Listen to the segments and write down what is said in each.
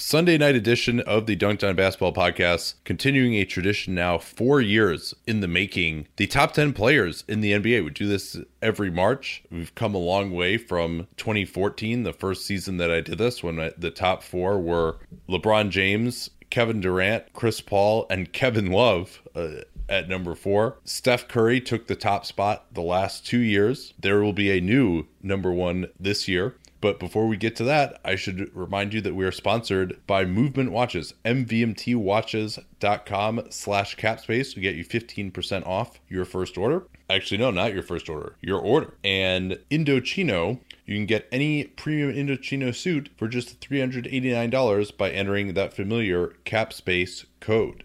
Sunday night edition of the Dunc'd On Basketball podcast, continuing a tradition now four years in the making. The top 10 players in the NBA. We do this every March. We've come a long way from 2014, the first season that I did this, when I, the top four were LeBron James, Kevin Durant, Chris Paul, and Kevin Love. Uh, at number four. Steph Curry took the top spot the last two years. There will be a new number one this year. But before we get to that, I should remind you that we are sponsored by Movement Watches, mvmtwatches.com slash capspace. We get you 15% off your first order. Actually, no, not your first order, your order. And Indochino, you can get any premium Indochino suit for just $389 by entering that familiar capspace code.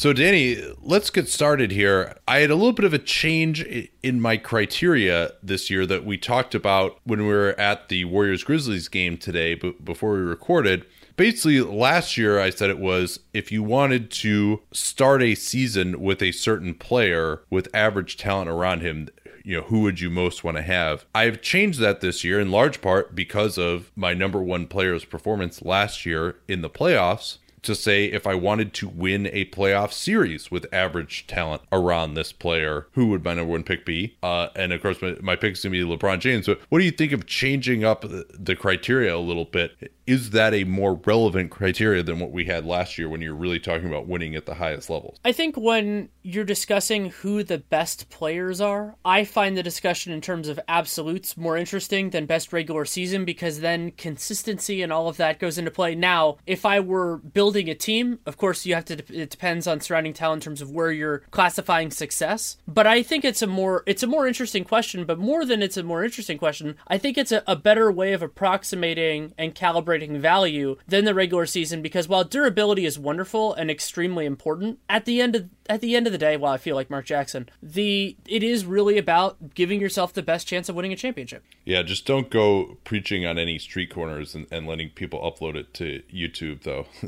So, Danny, let's get started here. I had a little bit of a change in my criteria this year that we talked about when we were at the Warriors Grizzlies game today, but before we recorded. Basically, last year I said it was if you wanted to start a season with a certain player with average talent around him, you know, who would you most want to have? I've changed that this year in large part because of my number one player's performance last year in the playoffs to say if I wanted to win a playoff series with average talent around this player, who would my number one pick be? Uh, and of course, my, my pick is going to be LeBron James. But what do you think of changing up the criteria a little bit? Is that a more relevant criteria than what we had last year when you're really talking about winning at the highest levels? I think when you're discussing who the best players are, I find the discussion in terms of absolutes more interesting than best regular season because then consistency and all of that goes into play. Now, if I were building a team, of course, you have to. It depends on surrounding talent in terms of where you're classifying success. But I think it's a more it's a more interesting question. But more than it's a more interesting question, I think it's a, a better way of approximating and calibrating value than the regular season. Because while durability is wonderful and extremely important, at the end of at the end of the day, while I feel like Mark Jackson, the it is really about giving yourself the best chance of winning a championship. Yeah, just don't go preaching on any street corners and, and letting people upload it to YouTube, though.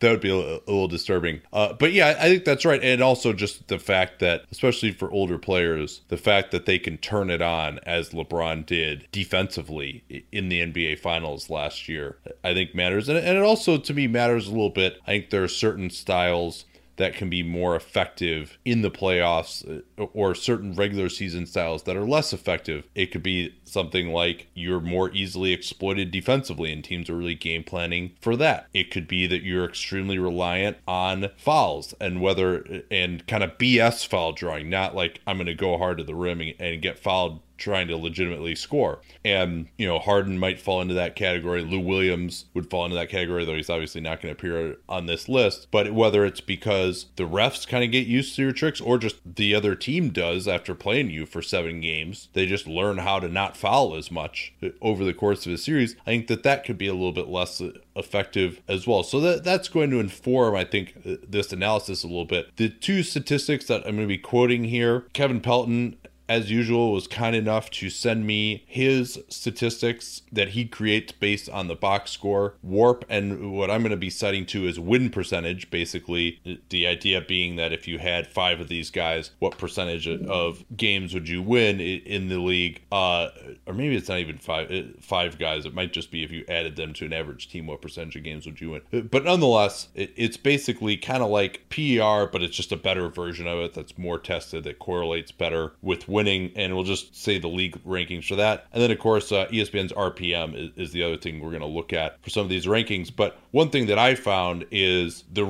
that would be a, a little disturbing. Uh, but yeah, I think that's right. And also just the fact that, especially for older players, the fact that they can turn it on as LeBron did defensively in the NBA Finals last year, I think matters. And, and it also, to me, matters a little bit. I think there are certain styles that can be more effective in the playoffs uh, or certain regular season styles that are less effective. It could be something like you're more easily exploited defensively and teams are really game planning for that. It could be that you're extremely reliant on fouls and whether and kind of BS foul drawing, not like I'm going to go hard to the rim and, and get fouled trying to legitimately score. And, you know, Harden might fall into that category. Lou Williams would fall into that category, though he's obviously not going to appear on this list. But whether it's because the refs kind of get used to your tricks or just the other team does after playing you for seven games, they just learn how to not foul as much over the course of a series. I think that that could be a little bit less effective as well. So that that's going to inform, I think, this analysis a little bit. The two statistics that I'm going to be quoting here Kevin Pelton as usual, was kind enough to send me his statistics that he creates based on the box score, warp, and what I'm going to be citing to is win percentage. Basically, the idea being that if you had five of these guys, what percentage of games would you win in the league? Uh, or maybe it's not even five uh, five guys. It might just be if you added them to an average team, what percentage of games would you win? But nonetheless, it's basically kind of like PER, but it's just a better version of it that's more tested, that correlates better with winning, and we'll just say the league rankings for that. And then, of course, uh, ESPN's RPM is, is the other thing we're going to look at for some of these rankings. But one thing that I found is the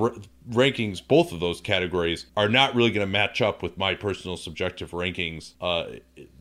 rankings, both of those categories, are not really going to match up with my personal subjective rankings. Uh,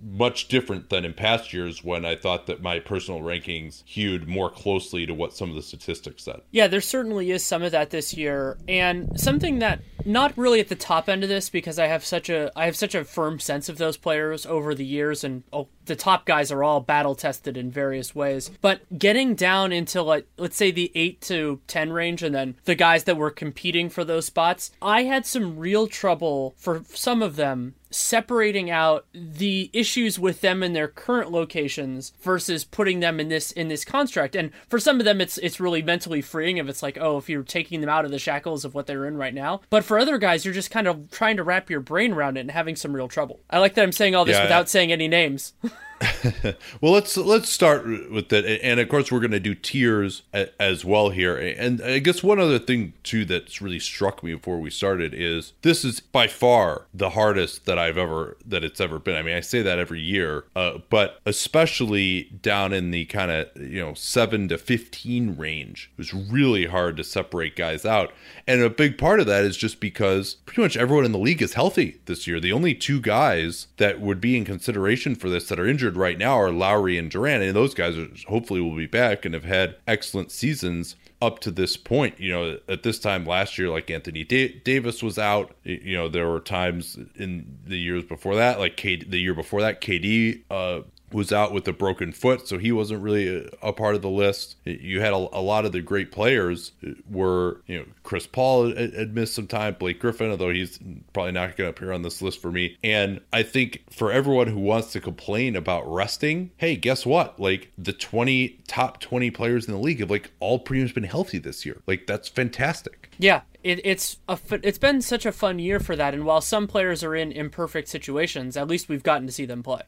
much different than in past years when I thought that my personal rankings hewed more closely to what some of the statistics said. Yeah, there certainly is some of that this year, and something that not really at the top end of this because I have such a I have such a firm sense of those players over the years, and oh, the top guys are all battle tested in various ways. But getting down into like let's say the eight to ten range, and then the guys that were competing for those spots, I had some real trouble for some of them separating out the issues with them in their current locations versus putting them in this in this construct. And for some of them it's it's really mentally freeing if it's like oh if you're taking them out of the shackles of what they're in right now. But for other guys you're just kind of trying to wrap your brain around it and having some real trouble. I like that i'm saying all this yeah, without saying any names well, let's let's start with that, and of course we're going to do tiers as well here. And I guess one other thing too that's really struck me before we started is this is by far the hardest that I've ever that it's ever been. I mean, I say that every year, uh, but especially down in the kind of you know seven to fifteen range, it was really hard to separate guys out. And a big part of that is just because pretty much everyone in the league is healthy this year. The only two guys that would be in consideration for this that are injured right now are Lowry and Durant, and those guys are, hopefully will be back and have had excellent seasons up to this point. You know, at this time last year, like Anthony da- Davis was out. You know, there were times in the years before that, like K- the year before that, KD uh, was out with a broken foot, so he wasn't really a, a part of the list. You had a, a, lot of the great players were, you know, Chris Paul had, had missed some time, Blake Griffin, although he's probably not going to appear on this list for me. And I think for everyone who wants to complain about resting, hey, guess what? Like the 20 top 20 players in the league have like all pretty much been healthy this year. Like that's fantastic. Yeah, it, it's a it's been such a fun year for that. And while some players are in imperfect situations, at least we've gotten to see them play.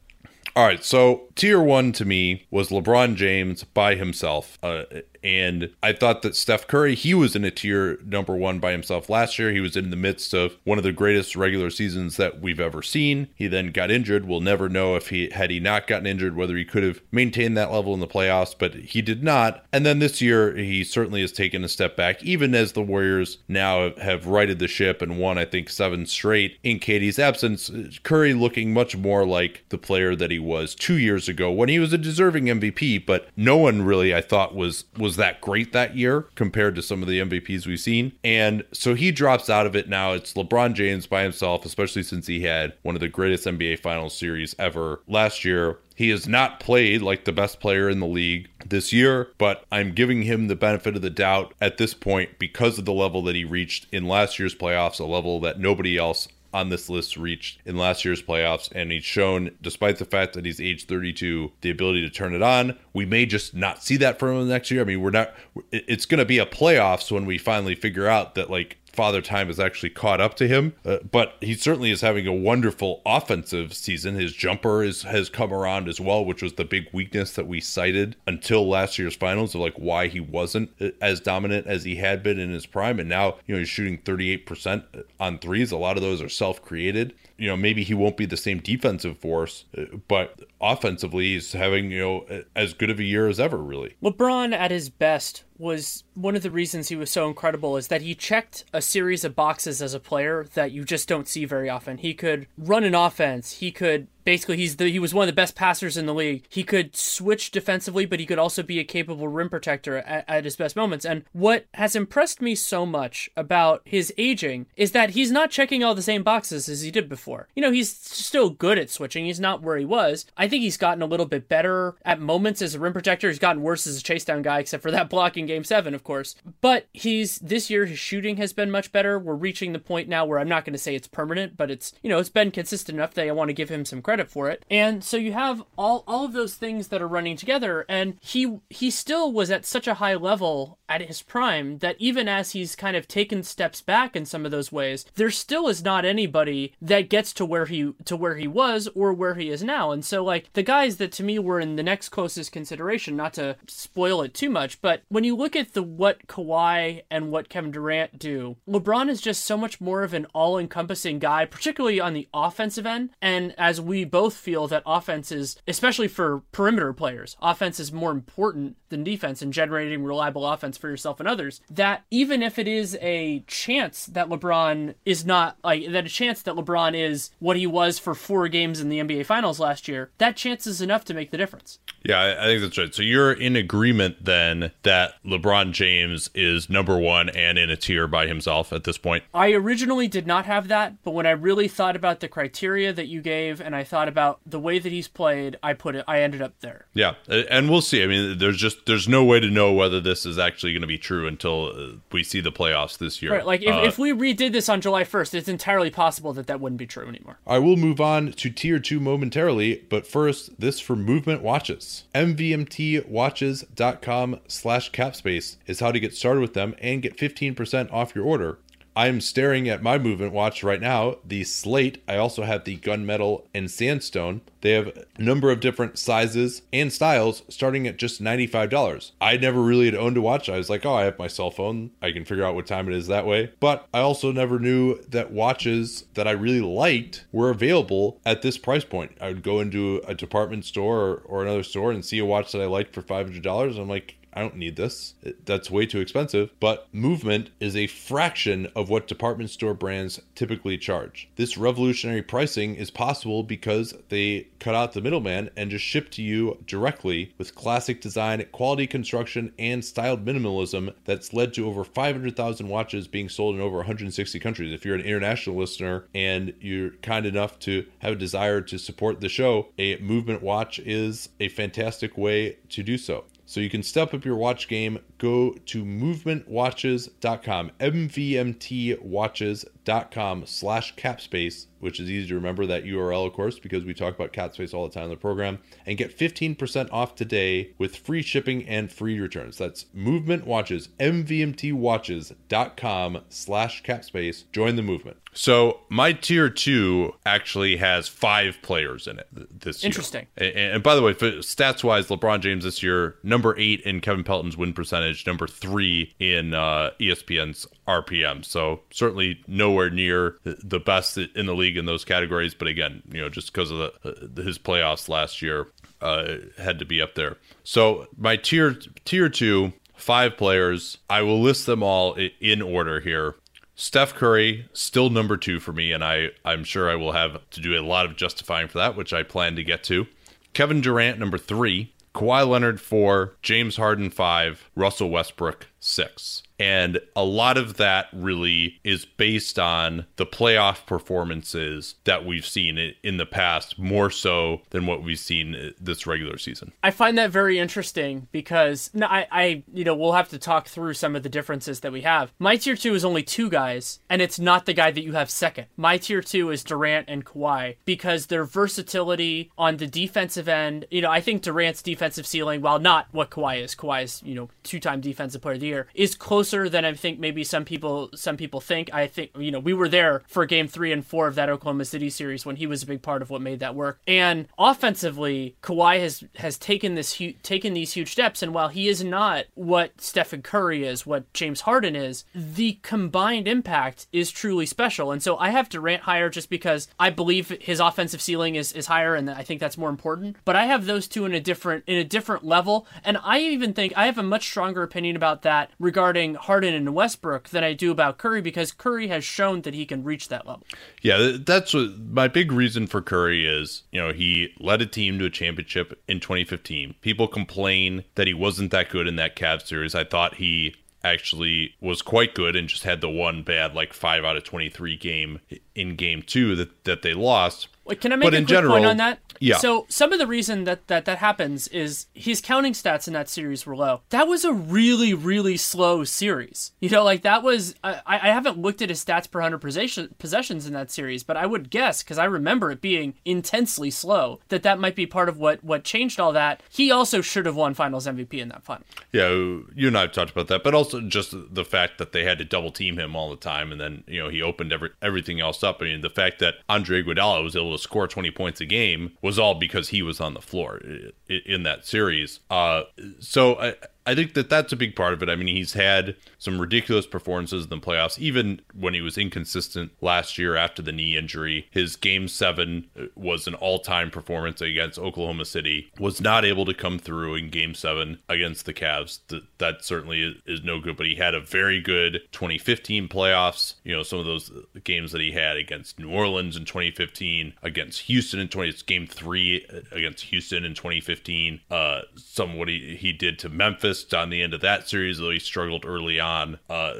All right, so tier one to me was LeBron James by himself. Uh, and I thought that Steph Curry, he was in a tier number one by himself last year. He was in the midst of one of the greatest regular seasons that we've ever seen. He then got injured. We'll never know if he had he not gotten injured whether he could have maintained that level in the playoffs, but he did not. And then this year, he certainly has taken a step back, even as the Warriors now have righted the ship and won, I think, seven straight in KD's absence. Curry looking much more like the player that he was two years ago when he was a deserving MVP, but no one really, I thought, was was that great that year compared to some of the MVPs we've seen. And so he drops out of it now. It's LeBron James by himself, especially since he had one of the greatest NBA Finals series ever last year. He has not played like the best player in the league this year, but I'm giving him the benefit of the doubt at this point because of the level that he reached in last year's playoffs, a level that nobody else on this list reached in last year's playoffs, and he's shown, despite the fact that he's age 32, the ability to turn it on. We may just not see that from him next year. I mean, we're not. It's going to be a playoffs when we finally figure out that like Father Time has actually caught up to him. Uh, but he certainly is having a wonderful offensive season. His jumper is has come around as well, which was the big weakness that we cited until last year's finals of like why he wasn't uh, as dominant as he had been in his prime. And now, you know, he's shooting 38% on threes. A lot of those are self created. You know, maybe he won't be the same defensive force, uh, but offensively, he's having, you know, as good of a year as ever, really. LeBron at his best was one of the reasons he was so incredible is that he checked a series of boxes as a player that you just don't see very often. He could run an offense, he could basically he's the he was one of the best passers in the league. He could switch defensively, but he could also be a capable rim protector at, at, his best moments. And what has impressed me so much about his aging is that he's not checking all the same boxes as he did before. You know, he's still good at switching. He's not where he was. I think he's gotten a little bit better at moments as a rim protector. He's gotten worse as a chase down guy, except for that block in game seven, of course. But he's this year his shooting has been much better. We're reaching the point now where I'm not going to say it's permanent, but it's you know, it's been consistent enough that I want to give him some credit credit for it. And so you have all all of those things that are running together and he he still was at such a high level at his prime that even as he's kind of taken steps back in some of those ways, there still is not anybody that gets to where he to where he was or where he is now. And so like the guys that to me were in the next closest consideration, not to spoil it too much, but when you look at the what Kawhi and what Kevin Durant do, LeBron is just so much more of an all-encompassing guy, particularly on the offensive end. And as we both feel that offense is, especially for perimeter players, offense is more important than defense in generating reliable offense for yourself and others. That even if it is a chance that LeBron is not like that, a chance that LeBron is what he was for four games in the NBA Finals last year, that chance is enough to make the difference. Yeah, I, I think that's right. So you're in agreement then that LeBron James is number one and in a tier by himself at this point. I originally did not have that, but when I really thought about the criteria that you gave and I thought about the way that he's played, I put it. I ended up there. Yeah, and we'll see. I mean, there's just there's no way to know whether this is actually going to be true until uh, we see the playoffs this year. Right. Like if, uh, if we redid this on July 1st, it's entirely possible that that wouldn't be true anymore. I will move on to tier two momentarily, but first, this for movement watches. MVMTwatches.com slash capspace is how to get started with them and get 15% off your order. I'm staring at my movement watch right now, the Slate. I also have the Gunmetal and Sandstone. They have a number of different sizes and styles starting at just $95. I never really had owned a watch. I was like, oh, I have my cell phone. I can figure out what time it is that way. But I also never knew that watches that I really liked were available at this price point. I would go into a department store or, or another store and see a watch that I liked for $500. I'm like, I don't need this. That's way too expensive. But movement is a fraction of what department store brands typically charge. This revolutionary pricing is possible because they cut out the middleman and just ship to you directly with classic design, quality construction, and styled minimalism that's led to over 500,000 watches being sold in over 160 countries. If you're an international listener and you're kind enough to have a desire to support the show, a movement watch is a fantastic way to do so. So you can step up your watch game. Go to movementwatches.com, mvmtwatches.com slash capspace, which is easy to remember that URL, of course, because we talk about capspace all the time in the program, and get 15% off today with free shipping and free returns. That's Movement Watches, mvmtwatches.com slash capspace. Join the movement. So my tier two actually has five players in it this year. Interesting. And, and by the way, stats wise, LeBron James this year number eight in Kevin Pelton's win percentage, number three in uh, ESPN's RPM. So certainly nowhere near the best in the league in those categories. But again, you know, just because of the, his playoffs last year, uh, had to be up there. So my tier tier two five players. I will list them all in order here. Steph Curry still number two for me, and I I'm sure I will have to do a lot of justifying for that, which I plan to get to. Kevin Durant number three, Kawhi Leonard four, James Harden five, Russell Westbrook six. And a lot of that really is based on the playoff performances that we've seen in the past, more so than what we've seen this regular season. I find that very interesting because I, I, you know, we'll have to talk through some of the differences that we have. My tier two is only two guys, and it's not the guy that you have second. My tier two is Durant and Kawhi because their versatility on the defensive end. You know, I think Durant's defensive ceiling, while not what Kawhi is, Kawhi's you know two-time defensive player of the year, is closer than I think maybe some people some people think. I think you know we were there for Game Three and Four of that Oklahoma City series when he was a big part of what made that work. And offensively, Kawhi has has taken this hu- taken these huge steps. And while he is not what Stephen Curry is, what James Harden is, the combined impact is truly special. And so I have to Durant higher just because I believe his offensive ceiling is is higher, and I think that's more important. But I have those two in a different in a different level, and I even think I have a much stronger opinion about that regarding Harden and Westbrook than I do about Curry because Curry has shown that he can reach that level. Yeah, that's what my big reason for Curry is. You know, he led a team to a championship in 2015. People complain that he wasn't that good in that Cavs series. I thought he actually was quite good and just had the one bad like 5 out of 23 game in game 2 that that they lost. Wait, can I make but a quick general, point on that? Yeah. So some of the reason that, that that happens is his counting stats in that series were low. That was a really really slow series. You know, like that was I, I haven't looked at his stats per hundred possession, possessions in that series, but I would guess because I remember it being intensely slow that that might be part of what what changed all that. He also should have won Finals MVP in that final. Yeah, you and I have talked about that, but also just the fact that they had to double team him all the time, and then you know he opened every everything else up. I mean, the fact that Andre Iguodala was able to score twenty points a game was all because he was on the floor in that series. Uh, so I, I think that that's a big part of it. I mean, he's had some ridiculous performances in the playoffs, even when he was inconsistent last year after the knee injury. His game seven uh, was an all time performance against Oklahoma City, was not able to come through in game seven against the Cavs. That certainly is no good, but he had a very good 2015 playoffs. You know, some of those uh, games that he had against New Orleans in 2015, against Houston in 20, game three uh, against Houston in 2015. Uh, some what he, he did to Memphis on the end of that series, though he struggled early on. Uh,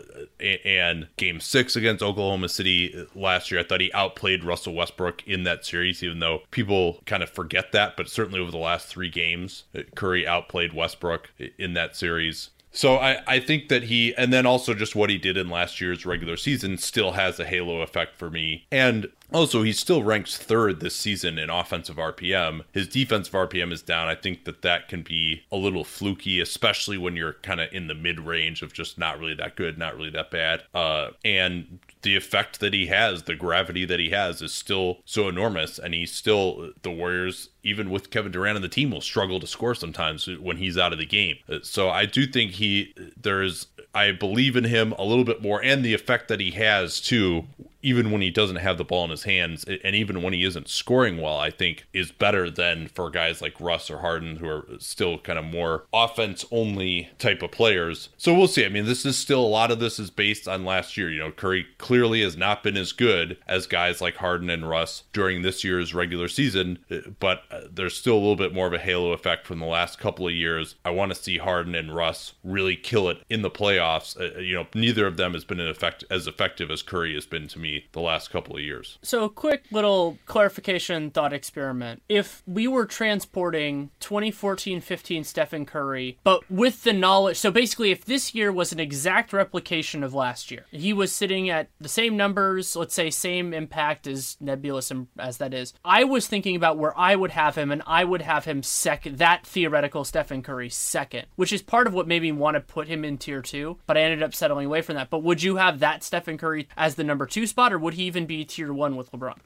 and game six against Oklahoma City last year, I thought he outplayed Russell Westbrook in that series, even though people kind of forget that. But certainly over the last three games, Curry outplayed Westbrook in that series. So I, I think that he, and then also just what he did in last year's regular season still has a halo effect for me. And also, he still ranks third this season in offensive RPM. His defensive RPM is down. I think that that can be a little fluky, especially when you're kind of in the mid range of just not really that good, not really that bad. Uh, and the effect that he has, the gravity that he has, is still so enormous. And he's still, the Warriors, even with Kevin Durant on the team, will struggle to score sometimes when he's out of the game. So I do think he, there's, I believe in him a little bit more and the effect that he has too even when he doesn't have the ball in his hands, and even when he isn't scoring well, I think is better than for guys like Russ or Harden, who are still kind of more offense only type of players. So we'll see. I mean, this is still a lot of this is based on last year. You know, Curry clearly has not been as good as guys like Harden and Russ during this year's regular season, uh, but uh, there's still a little bit more of a halo effect from the last couple of years. I want to see Harden and Russ really kill it in the playoffs. Uh, uh you know, neither of them has been effect- as effective as Curry has been to me the last couple of years. So, a quick little clarification thought experiment. If we were transporting 2014 15 Stephen Curry, but with the knowledge, so basically, if this year was an exact replication of last year, he was sitting at the same numbers, let's say same impact as nebulous as that is, I was thinking about where I would have him, and I would have him second, that theoretical Stephen Curry second, which is part of what made me want to put him in tier two, but I ended up settling away from that. But would you have that Stephen Curry as the number two spot? or would he even be tier one with LeBron?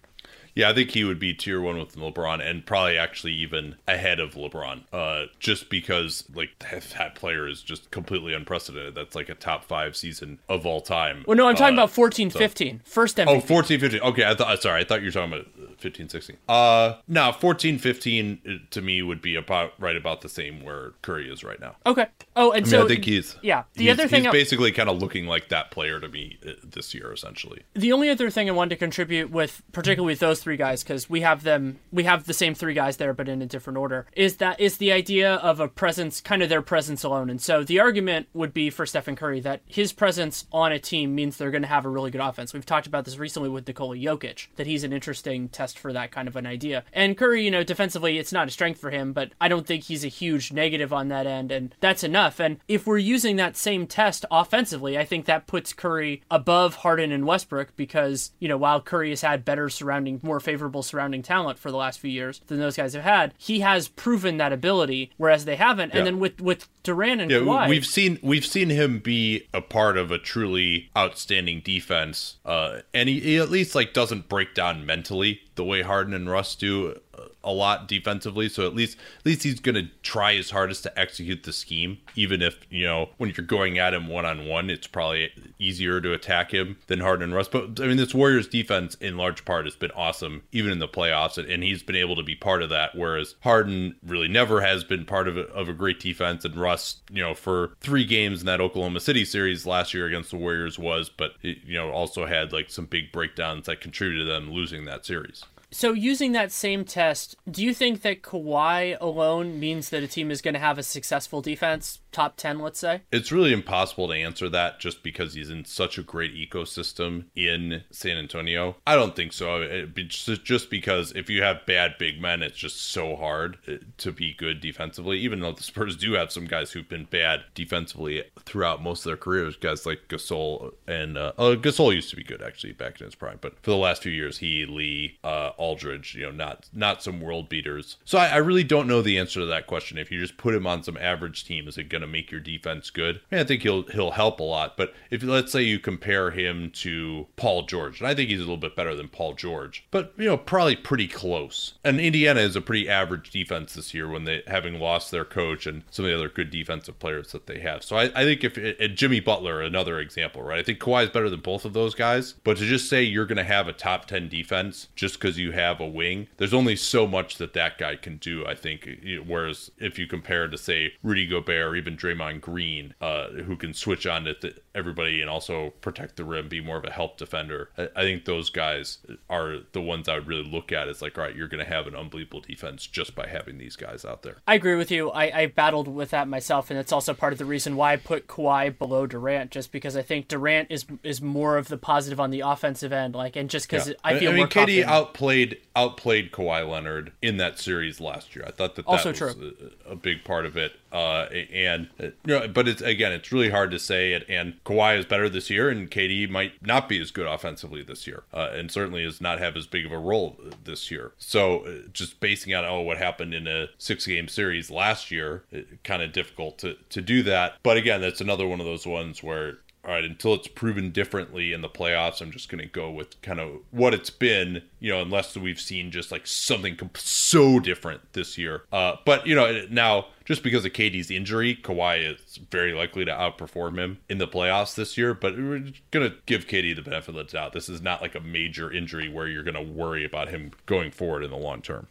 Yeah, I think he would be tier one with LeBron and probably actually even ahead of LeBron. Uh, just because like that player is just completely unprecedented. That's like a top five season of all time. Well, no, I'm talking uh, about 14, so. 15. First MVP. Oh, 14, 15. Okay, I thought. Sorry, I thought you were talking about 15, 16. Uh, no, 14, 15 uh, to me would be about right about the same where Curry is right now. Okay. Oh, and I mean, so I think he's yeah. The he's, other thing, he's I, basically kind of looking like that player to me uh, this year, essentially. The only other thing I wanted to contribute with, particularly with those three guys, because we have them, we have the same three guys there, but in a different order, is that is the idea of a presence, kind of their presence alone. And so the argument would be for Stephen Curry that his presence on a team means they're going to have a really good offense. We've talked about this recently with Nikola Jokic, that he's an interesting test for that kind of an idea. And Curry, you know, defensively, it's not a strength for him, but I don't think he's a huge negative on that end, and that's enough. And if we're using that same test offensively, I think that puts Curry above Harden and Westbrook because, you know, while Curry has had better surrounding, more favorable surrounding talent for the last few years than those guys have had, he has proven that ability, whereas they haven't. Yeah. And then with with Durant and yeah, Kawhi, we've seen we've seen him be a part of a truly outstanding defense, uh, and he, he at least like doesn't break down mentally the way Harden and Russ do a lot defensively. So at least at least he's going to try his hardest to execute the scheme, even if you know when you're going at him one on one, it's probably easier to attack him than Harden and Russ. But I mean, this Warriors defense in large part has been awesome, even in the playoffs, and he's been able to be part of that. Whereas Harden really never has been part of a, of a great defense, and Russ, you know, for three games in that Oklahoma City series last year against the Warriors was, but you know, also had like some big breakdowns that contributed to them losing that series. So, using that same test, do you think that Kawhi alone means that a team is going to have a successful defense? Top 10, let's say? It's really impossible to answer that just because he's in such a great ecosystem in San Antonio. I don't think so. just because if you have bad big men, it's just so hard uh, to be good defensively, even though the Spurs do have some guys who've been bad defensively throughout most of their careers. Guys like Gasol and uh, uh, Gasol used to be good actually back in his prime, but for the last few years, he, Lee, uh, Aldridge, you know, not not some world beaters. So I, I really don't know the answer to that question. If you just put him on some average team, is it going to make your defense good? I, mean, I think he'll he'll help a lot. But if let's say you compare him to Paul George, and I think he's a little bit better than Paul George, but you know, probably pretty close. And Indiana is a pretty average defense this year when they having lost their coach and some of the other good defensive players that they have. So I, I think if and Jimmy Butler, another example, right? I think Kawhi is better than both of those guys. But to just say you're going to have a top ten defense just because you have a wing, there's only so much that that guy can do. I think. Whereas if you compare to say Rudy Gobert or even Draymond Green, uh, who can switch on at th- everybody and also protect the rim, be more of a help defender. I, I think those guys are the ones I would really look at as like, all right, you're going to have an unbelievable defense just by having these guys out there. I agree with you. I, I battled with that myself, and it's also part of the reason why I put Kawhi below Durant, just because I think Durant is is more of the positive on the offensive end, like, and just because yeah. I feel I mean, KD outplayed outplayed Kawhi Leonard in that series last year. I thought that that also was true. A, a big part of it. Uh, and uh, you know, but it's again, it's really hard to say it. And Kawhi is better this year, and KD might not be as good offensively this year, uh, and certainly is not have as big of a role this year. So uh, just basing on oh what happened in a six game series last year, kind of difficult to to do that. But again, that's another one of those ones where all right, until it's proven differently in the playoffs, I'm just going to go with kind of what it's been, you know, unless we've seen just like something so different this year. Uh, but, you know, now just because of KD's injury, Kawhi is very likely to outperform him in the playoffs this year. But we're going to give KD the benefit of the doubt. This is not like a major injury where you're going to worry about him going forward in the long term.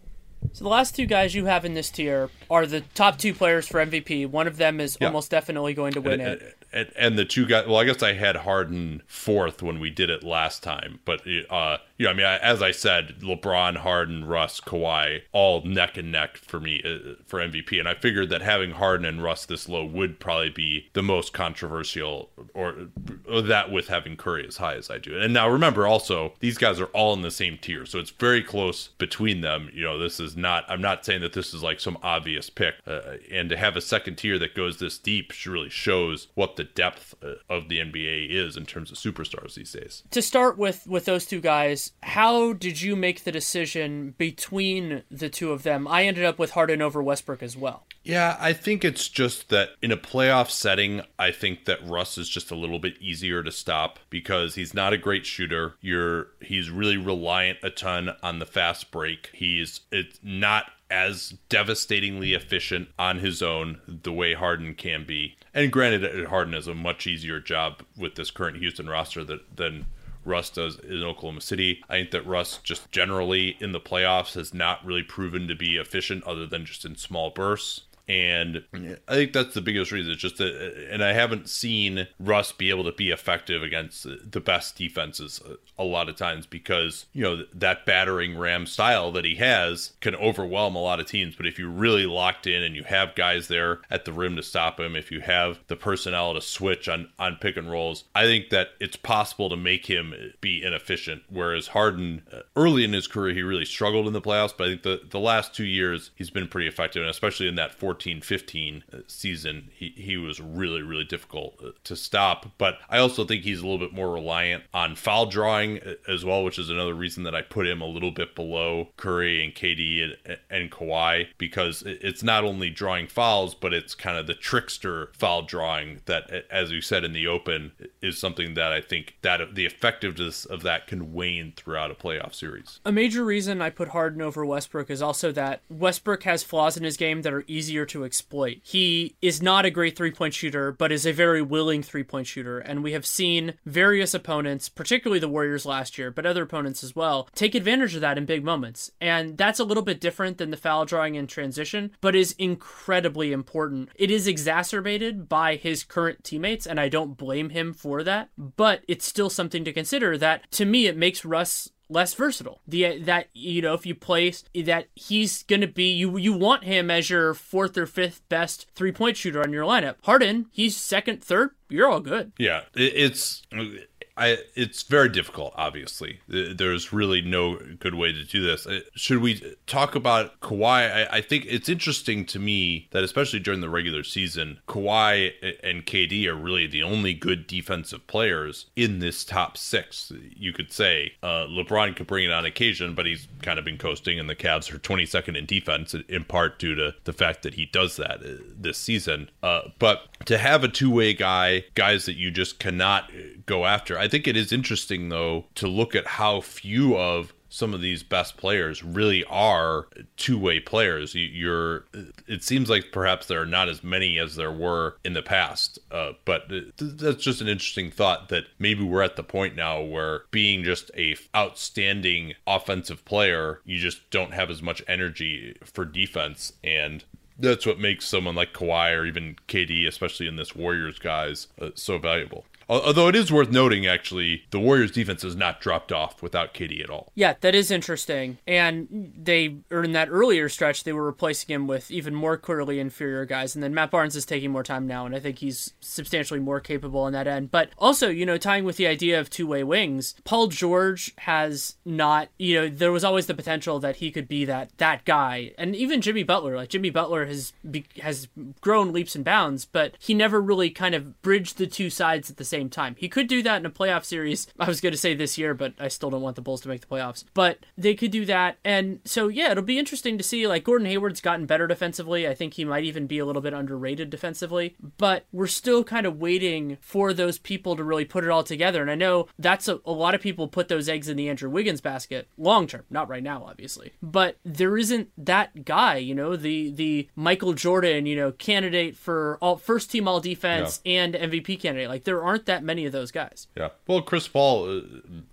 So the last two guys you have in this tier are the top two players for MVP. One of them is yeah. almost definitely going to win and, it and, and, the two guys. Well, I guess I had Harden fourth when we did it last time, but uh, you know, I mean, as I said, LeBron, Harden, Russ, Kawhi, all neck and neck for me uh, for MVP, and I figured that having Harden and Russ this low would probably be the most controversial, or, or that with having Curry as high as I do. And now remember, also these guys are all in the same tier, so it's very close between them. You know, this is not. I'm not saying that this is like some obvious pick, uh, and to have a second tier that goes this deep really shows what the depth uh, of the NBA is in terms of superstars these days. To start with, with those two guys, how did you make the decision between the two of them? I ended up with Harden over Westbrook as well. Yeah, I think it's just that in a playoff setting, I think that Russ is just a little bit easier to stop because he's not a great shooter. You're he's really reliant a ton on the fast break. He's it's not as devastatingly efficient on his own the way Harden can be. And granted, Harden has a much easier job with this current Houston roster that, than Russ does in Oklahoma City. I think that Russ just generally in the playoffs has not really proven to be efficient other than just in small bursts. And I think that's the biggest reason. It's just that, and I haven't seen Russ be able to be effective against the best defenses a lot of times because, you know, that battering ram style that he has can overwhelm a lot of teams. But if you're really locked in and you have guys there at the rim to stop him, if you have the personnel to switch on, on pick and rolls, I think that it's possible to make him be inefficient. Whereas Harden, uh, early in his career, he really struggled in the playoffs. But I think the, the last two years, he's been pretty effective, and especially in that 14 14 15 season, he, he was really, really difficult uh, to stop. But I also think he's a little bit more reliant on foul drawing uh, as well, which is another reason that I put him a little bit below Curry and KD and, and Kawhi because it's not only drawing fouls, but it's kind of the trickster foul drawing that, as you said in the open, is something that I think that the effectiveness of that can wane throughout a playoff series. A major reason I put Harden over Westbrook is also that Westbrook has flaws in his game that are easier to exploit. He is not a great three point shooter, but is a very willing three point shooter. And we have seen various opponents, particularly the Warriors last year, but other opponents as well, take advantage of that in big moments. And that's a little bit different than the foul drawing in transition, but is incredibly important. It is exacerbated by his current teammates, and I don't blame him for that, but it's still something to consider that to me, it makes Russ less versatile. The that you know if you place that he's going to be you you want him as your fourth or fifth best three point shooter on your lineup. Harden, he's second, third. You're all good. Yeah, it's I it's very difficult. Obviously, there's really no good way to do this. Uh, should we talk about Kawhi? I, I think it's interesting to me that especially during the regular season, Kawhi and KD are really the only good defensive players in this top six. You could say uh, LeBron could bring it on occasion, but he's kind of been coasting, and the Cavs are 22nd in defense in part due to the fact that he does that uh, this season. Uh, but to have a two way guy, guys that you just cannot go after. I think it is interesting, though, to look at how few of some of these best players really are two-way players. You're. It seems like perhaps there are not as many as there were in the past, uh, but that's just an interesting thought that maybe we're at the point now where being just a outstanding offensive player, you just don't have as much energy for defense, and that's what makes someone like Kawhi or even KD, especially in this Warriors guys, uh, so valuable. Although it is worth noting, actually, the Warriors' defense has not dropped off without KD at all. Yeah, that is interesting. And they, or in that earlier stretch, they were replacing him with even more clearly inferior guys. And then Matt Barnes is taking more time now, and I think he's substantially more capable on that end. But also, you know, tying with the idea of two way wings, Paul George has not, you know, there was always the potential that he could be that that guy, and even Jimmy Butler. Like Jimmy Butler has has grown leaps and bounds, but he never really kind of bridged the two sides at the same same time. He could do that in a playoff series. I was going to say this year, but I still don't want the Bulls to make the playoffs. But they could do that. And so, yeah, it'll be interesting to see. Like, Gordon Hayward's gotten better defensively. I think he might even be a little bit underrated defensively. But we're still kind of waiting for those people to really put it all together. And I know that's a, a lot of people put those eggs in the Andrew Wiggins basket long term, not right now, obviously. But there isn't that guy, you know, the the Michael Jordan, you know, candidate for all first team all defense yeah. and MVP candidate. Like there aren't that many of those guys. Yeah. Well, Chris Paul uh,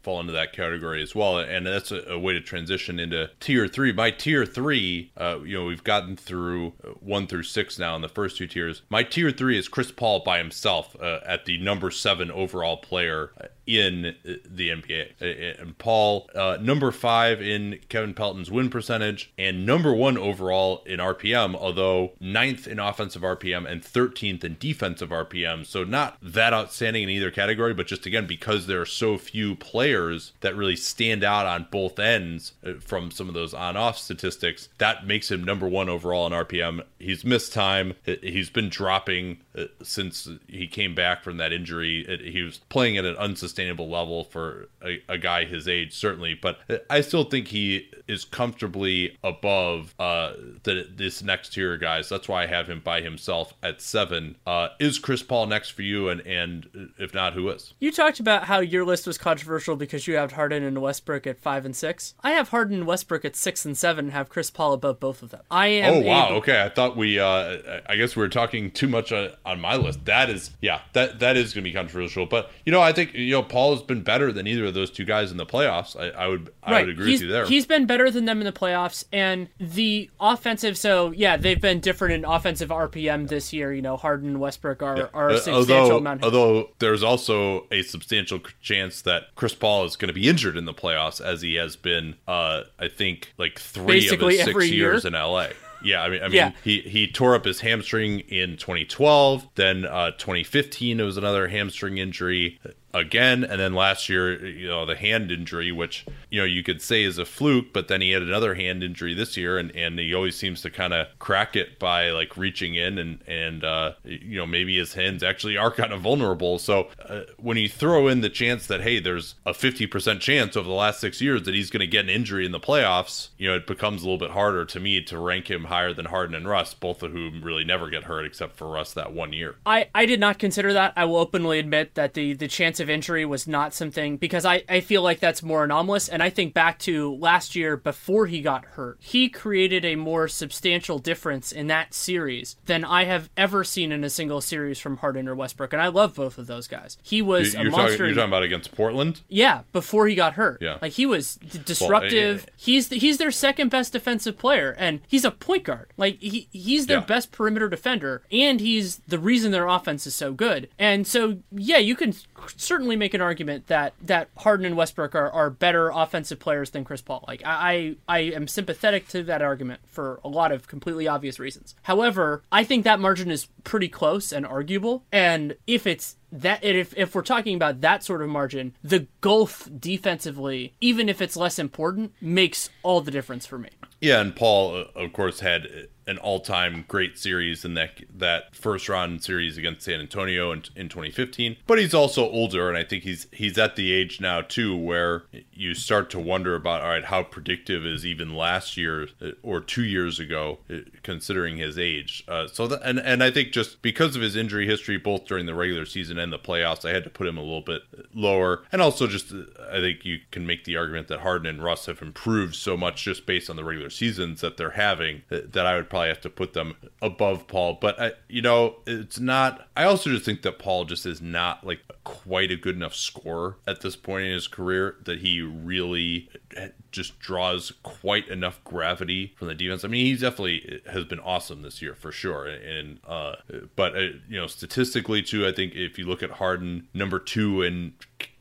fall into that category as well, and that's a, a, way to transition into tier three. My tier three, uh, you know, we've gotten through uh, one through six now in the first two tiers. My tier three is Chris Paul by himself uh, at the number seven overall player in the NBA. And Paul, uh, number five in Kevin Pelton's win percentage, and number one overall in RPM, although ninth in offensive RPM and 13th in defensive RPM. So not that outstanding in either category, but just again, because there are so few players that really stand out on both ends uh, from some of those on off statistics, that makes him number one overall in RPM. He's missed time, he's been dropping uh, since he came back from that injury. He was playing at an unsustainable sustainable level for a, a, guy his age, certainly. But I still think he is comfortably above uh, the, this next tier guys. That's why I have him by himself at seven. Uh, is Chris Paul next for you? And and if not, who is? You talked about how your list was controversial because you have Harden and Westbrook at five and six. I have Harden and Westbrook at six and seven. And have Chris Paul above both of them. I am. Oh wow. Able- okay, I thought we. Uh, I guess we were talking too much on, on my list. That is, yeah, that that is going to be controversial. But you know, I think you know Paul has been better than either of those two guys in the playoffs. I, I would I right. would agree he's, with you there. He's been better than them in the playoffs, and the offensive. So yeah, they've been different in offensive RPM this year. You know, Harden and Westbrook are yeah. are a uh, substantial although, amount. Although there's also a substantial chance that Chris Paul is going to be injured in the playoffs, as he has been. Uh, I think like three Basically of his six years in LA. Yeah, I mean, I mean, yeah. he he tore up his hamstring in 2012. Then uh, 2015, it was another hamstring injury again. And then last year, you know, the hand injury, which, you know, you could say is a fluke, but then he had another hand injury this year and, and he always seems to kind of crack it by like reaching in and, and, uh, you know, maybe his hands actually are kind of vulnerable. So uh, when you throw in the chance that, hey, there's a 50% chance over the last six years that he's going to get an injury in the playoffs, you know, it becomes a little bit harder to me to rank him higher than Harden and Russ, both of whom really never get hurt except for Russ that one year. I, I did not consider that. I will openly admit that the, the chance of of injury was not something because I, I feel like that's more anomalous. And I think back to last year before he got hurt, he created a more substantial difference in that series than I have ever seen in a single series from Harden or Westbrook. And I love both of those guys. He was you're, a monster. Talking, you're talking about against Portland? Yeah, before he got hurt. Yeah. Like he was d- disruptive. Well, he's he's their second best defensive player, and he's a point guard. Like he, he's their yeah. best perimeter defender, and he's the reason their offense is so good. And so, yeah, you can certainly make an argument that that Harden and Westbrook are, are better offensive players than Chris Paul. Like I I am sympathetic to that argument for a lot of completely obvious reasons. However, I think that margin is pretty close and arguable. And if it's that if if we're talking about that sort of margin, the gulf defensively, even if it's less important, makes all the difference for me. Yeah, and Paul, uh, of course, had an all-time great series in that that first round series against San Antonio in, in 2015. But he's also older, and I think he's he's at the age now too where you start to wonder about all right, how predictive is even last year uh, or two years ago, uh, considering his age. Uh, so that, and and I think just because of his injury history, both during the regular season and the playoffs, I had to put him a little bit lower. And also just uh, I think you can make the argument that Harden and Russ have improved so much just based on the regular seasons that they're having that, that I would probably have to put them above Paul. But I, you know, it's not. I also just think that Paul just is not like quite a good enough scorer at this point in his career that he really just draws quite enough gravity from the defense. I mean, he definitely has been awesome this year for sure. And uh, but uh, you know, statistically too, I think if you look at Harden, number two in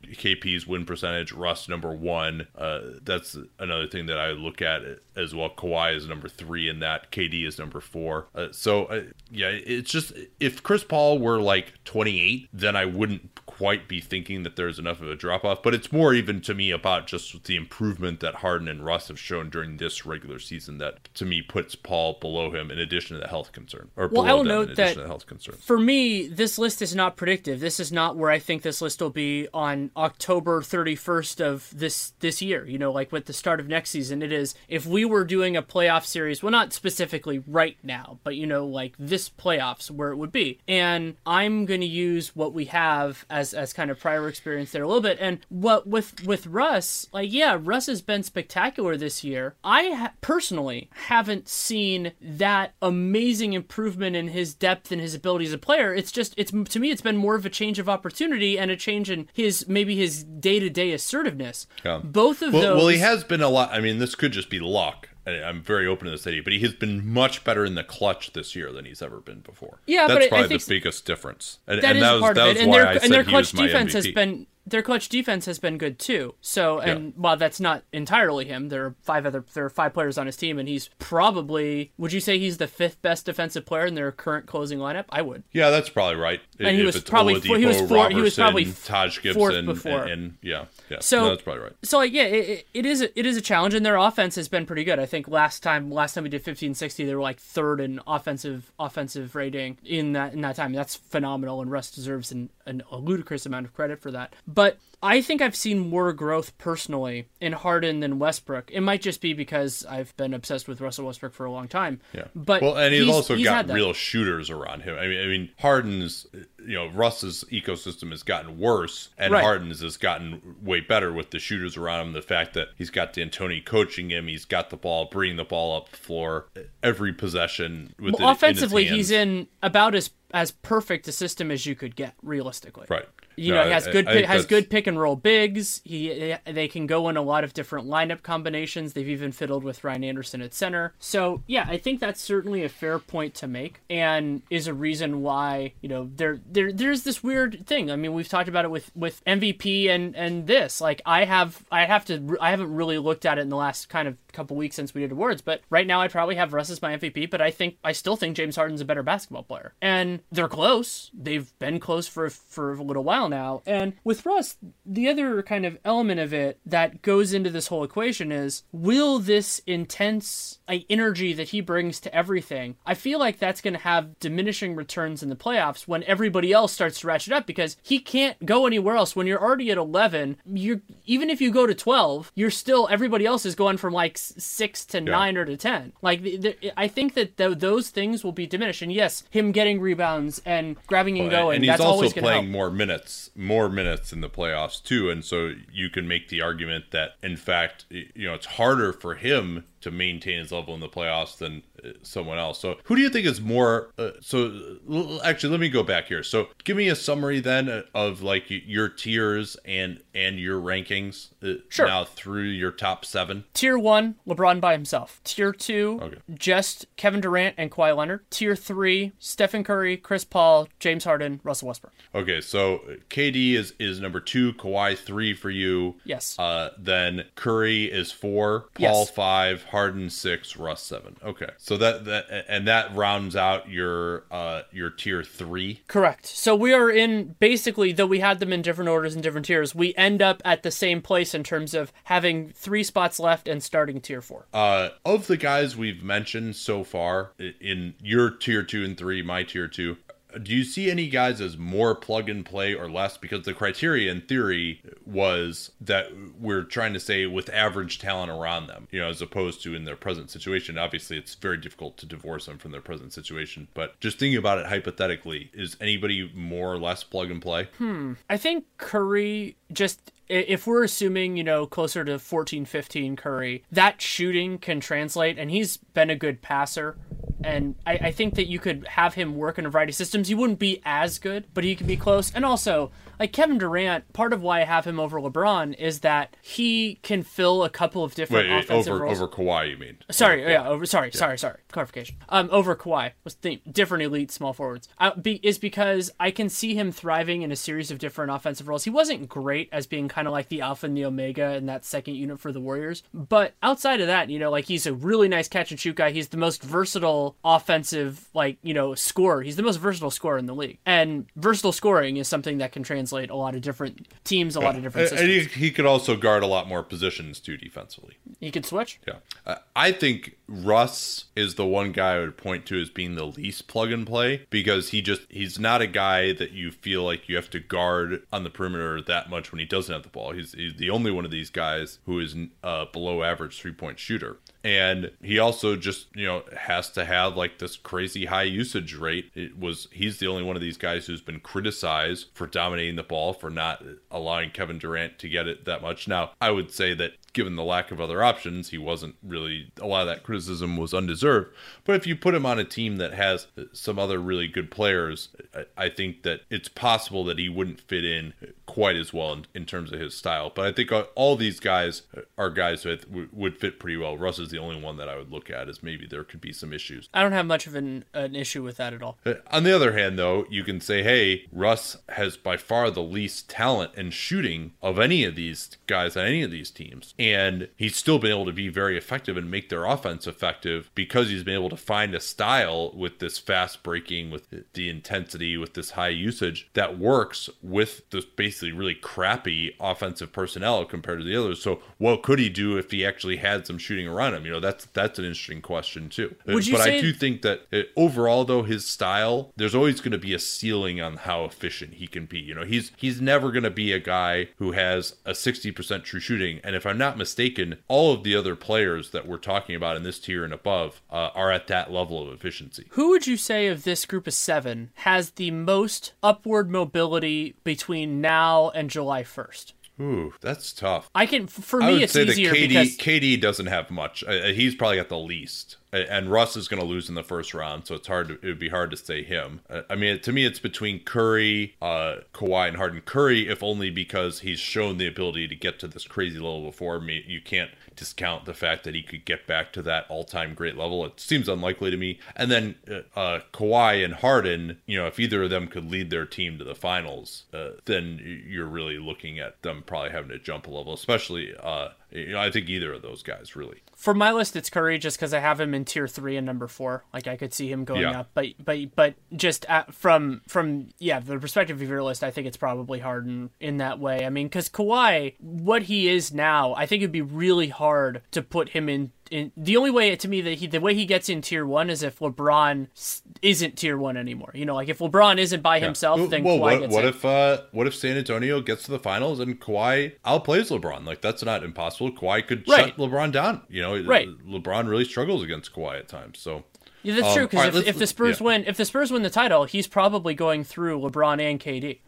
KP's win percentage, Russ number one. Uh, that's another thing that I look at as well. Kawhi is number three in that. KD is number four. Uh, so uh, yeah, it's just if Chris Paul were like 28, then I wouldn't quite be thinking that there's enough of a drop off. But it's more even to me about just the improvement that Harden and Russ have shown during this regular season that to me puts Paul below him in addition to the health concern. Or well, I will note that health concern. for me, this list is not predictive. This is not where I think this list will be on October 31st of this this year. You know, like with the start of next season, it is if we were doing a playoff series, well, not specifically right now, but you know, like this playoffs where it would be. And I'm going to use what we have as as kind of prior experience there a little bit. And what with with Russ, like yeah, Russ has been spectacular this year. I ha- personally haven't seen that amazing improvement in his depth and his ability as a player. It's just it's to me it's been more of a change of opportunity and a change in his maybe his day to day assertiveness. Yeah. Both of well, those. Well, he has been a lot. I mean, this could just be luck. I'm very open to this idea, but he has been much better in the clutch this year than he's ever been before. Yeah, that's I- I probably think the biggest difference. And that and is that was, part that of it, and their I and their clutch defense has been their clutch defense has been good too. So, and while that's not entirely him, there are five other there are five players on his team, and he's probably would you say he's the fifth best defensive player in their current closing lineup? I would. Yeah, that's probably right. And If he was probably Oladipo, four- he was four- he was probably Taj fourth Gibson, before. and, and yeah, yeah. So no, that's probably right. So like, yeah, it, it is a, it is a challenge, and their offense has been pretty good. I think last time last time we did fifteen sixty, they were like third in offensive offensive rating in that in that time. That's phenomenal, and Russ deserves an, an, a ludicrous amount of credit for that. But I think I've seen more growth personally in Harden than Westbrook. It might just be because I've been obsessed with Russell Westbrook for a long time. Yeah, but well, and he's, also had got real shooters around him. I mean, I mean, Harden's, you know, Russ's ecosystem has gotten worse, and Right. Harden's has gotten way better with the shooters around him. The fact that he's got D'Antoni coaching him, he's got the ball, bringing the ball up the floor every possession. With Well, it offensively, in his he's in about as as perfect a system as you could get realistically. right. You No, know, he has good I think has that's- good pick and roll bigs. He they can go in a lot of different lineup combinations. They've even fiddled with Ryan Anderson at center. So yeah, I think that's certainly a fair point to make, and is a reason why you know there there there's this weird thing. I mean, we've talked about it with with MVP and and this. Like I have I have to I haven't really looked at it in the last kind of couple weeks since we did awards, but right now I probably have Russ as my MVP. But I think I still think James Harden's a better basketball player, and they're close. They've been close for for a little while now, and with Russ, the other kind of element of it that goes into this whole equation is will this intense uh, energy that he brings to everything, I feel like that's going to have diminishing returns in the playoffs when everybody else starts to ratchet up because he can't go anywhere else. When you're already at 11, you're even if you go to 12, you're still everybody else is going from like six to nine or to 10. Like the, the, I think that th- those things will be diminished. And yes, him getting rebounds and grabbing and going, and he's that's also always going to playing help. more minutes, more minutes in the playoffs too. And so you can make the argument that, in fact, you know, it's harder for him to maintain his level in the playoffs than uh, someone else. So who do you think is more? Uh, so l- actually, let me go back here. So give me a summary then uh, of like your tiers and and your rankings uh, Sure. now through your top seven. Tier one, LeBron by himself. Tier two, Okay. just Kevin Durant and Kawhi Leonard. Tier three, Stephen Curry, Chris Paul, James Harden, Russell Westbrook. Okay, so KD is is number two, Kawhi three for you. Yes. Uh, then Curry is four, Paul Yes. five, Harden six, Russ seven. Okay, so that that and that rounds out your uh your tier three. Correct. So we are in basically, though we had them in different orders and different tiers, we end up at the same place in terms of having three spots left and starting tier four. Uh, of the guys we've mentioned so far in your tier two and three, my tier two, do you see any guys as more plug and play or less? Because the criteria in theory was that we're trying to say with average talent around them, you know, as opposed to in their present situation. Obviously, it's very difficult to divorce them from their present situation. But just thinking about it hypothetically, is anybody more or less plug and play? Hmm. I think Curry just if we're assuming, you know, closer to 14 15 Curry, that shooting can translate and he's been a good passer. And I, I think that you could have him work in a variety of systems. He wouldn't be as good, but he could be close. And also, like Kevin Durant, part of why I have him over LeBron is that he can fill a couple of different Wait, offensive over roles. over Kawhi, you mean? Sorry, yeah, over. Sorry, sorry, sorry. Clarification. Um, over Kawhi was the different elite small forwards. Uh, be, is because I can see him thriving in a series of different offensive roles. He wasn't great as being kind of like the alpha and the omega in that second unit for the Warriors, but outside of that, you know, like he's a really nice catch and shoot guy. He's the most versatile offensive, like you know, scorer. He's the most versatile scorer in the league, and versatile scoring is something that can translate a lot of different teams, a lot of different and systems. he, he could also guard a lot more positions too defensively. He can switch. Yeah. Uh, I think Russ is the one guy I would point to as being the least plug and play because he just he's not a guy that you feel like you have to guard on the perimeter that much when he doesn't have the ball. He's, he's the only one of these guys who is uh, below average three point shooter. And he also just, you know, has to have like this crazy high usage rate. It was he's the only one of these guys who's been criticized for dominating the ball, for not allowing Kevin Durant to get it that much. Now, I would say that given the lack of other options, he wasn't really a lot of that criticism was undeserved. But if you put him on a team that has some other really good players, I- think that it's possible that he wouldn't fit in quite as well in, in terms of his style. But I think all these guys are guys that would fit pretty well. Russ is the only one that I would look at is maybe there could be some issues. I don't have much of an, an issue with that at all. Uh, On the other hand, though, you can say, hey, Russ has by far the least talent and shooting of any of these guys on any of these teams. And he's still been able to be very effective and make their offense effective because he's been able to find a style with this fast breaking, with the intensity, with this high usage that works with this basically really crappy offensive personnel compared to the others. So, what could he do if he actually had some shooting around him? You know, that's that's an interesting question too. Uh, Would you but say- I do think that uh, overall though his style there's always going to be a ceiling on how efficient he can be you know he's he's never going to be a guy who has a 60% true shooting and if i'm not mistaken all of the other players that we're talking about in this tier and above uh, are at that level of efficiency Who would you say of this group of seven has the most upward mobility between now and July 1st? Ooh that's tough I can, for I me, it's say that easier KD, because KD doesn't have much. Uh, uh, he's probably got the least, and Russ is going to lose in the first round, so it's hard. To, it would be hard to say him. Uh, I mean, to me, it's between Curry, uh, Kawhi, and Harden. Curry, if only because he's shown the ability to get to this crazy level before. Me, you can't discount the fact that he could get back to that all-time great level. It seems unlikely to me. And then uh, uh, Kawhi and Harden, you know, if either of them could lead their team to the finals, uh, then you're really looking at them probably having to jump a level, especially. Uh, you know, I think either of those guys really. For my list, it's Curry just because I have him in tier three and number four. Like I could see him going Yeah. up, but but but just at, from from yeah the perspective of your list, I think it's probably Harden in that way. I mean, because Kawhi, what he is now, I think it'd be really hard to put him in. In, the only way to me that he the way he gets in tier one is if LeBron isn't tier one anymore. You know, like if LeBron isn't by himself, Well, then well, Kawhi what, gets what in. if uh, what if San Antonio gets to the finals and Kawhi outplays LeBron? Like that's not impossible. Kawhi could Right. shut LeBron down. You know, Right. LeBron really struggles against Kawhi at times. So Yeah, that's Um, true. Because all right, if, if the Spurs yeah. win, if the Spurs win the title, he's probably going through LeBron and KD.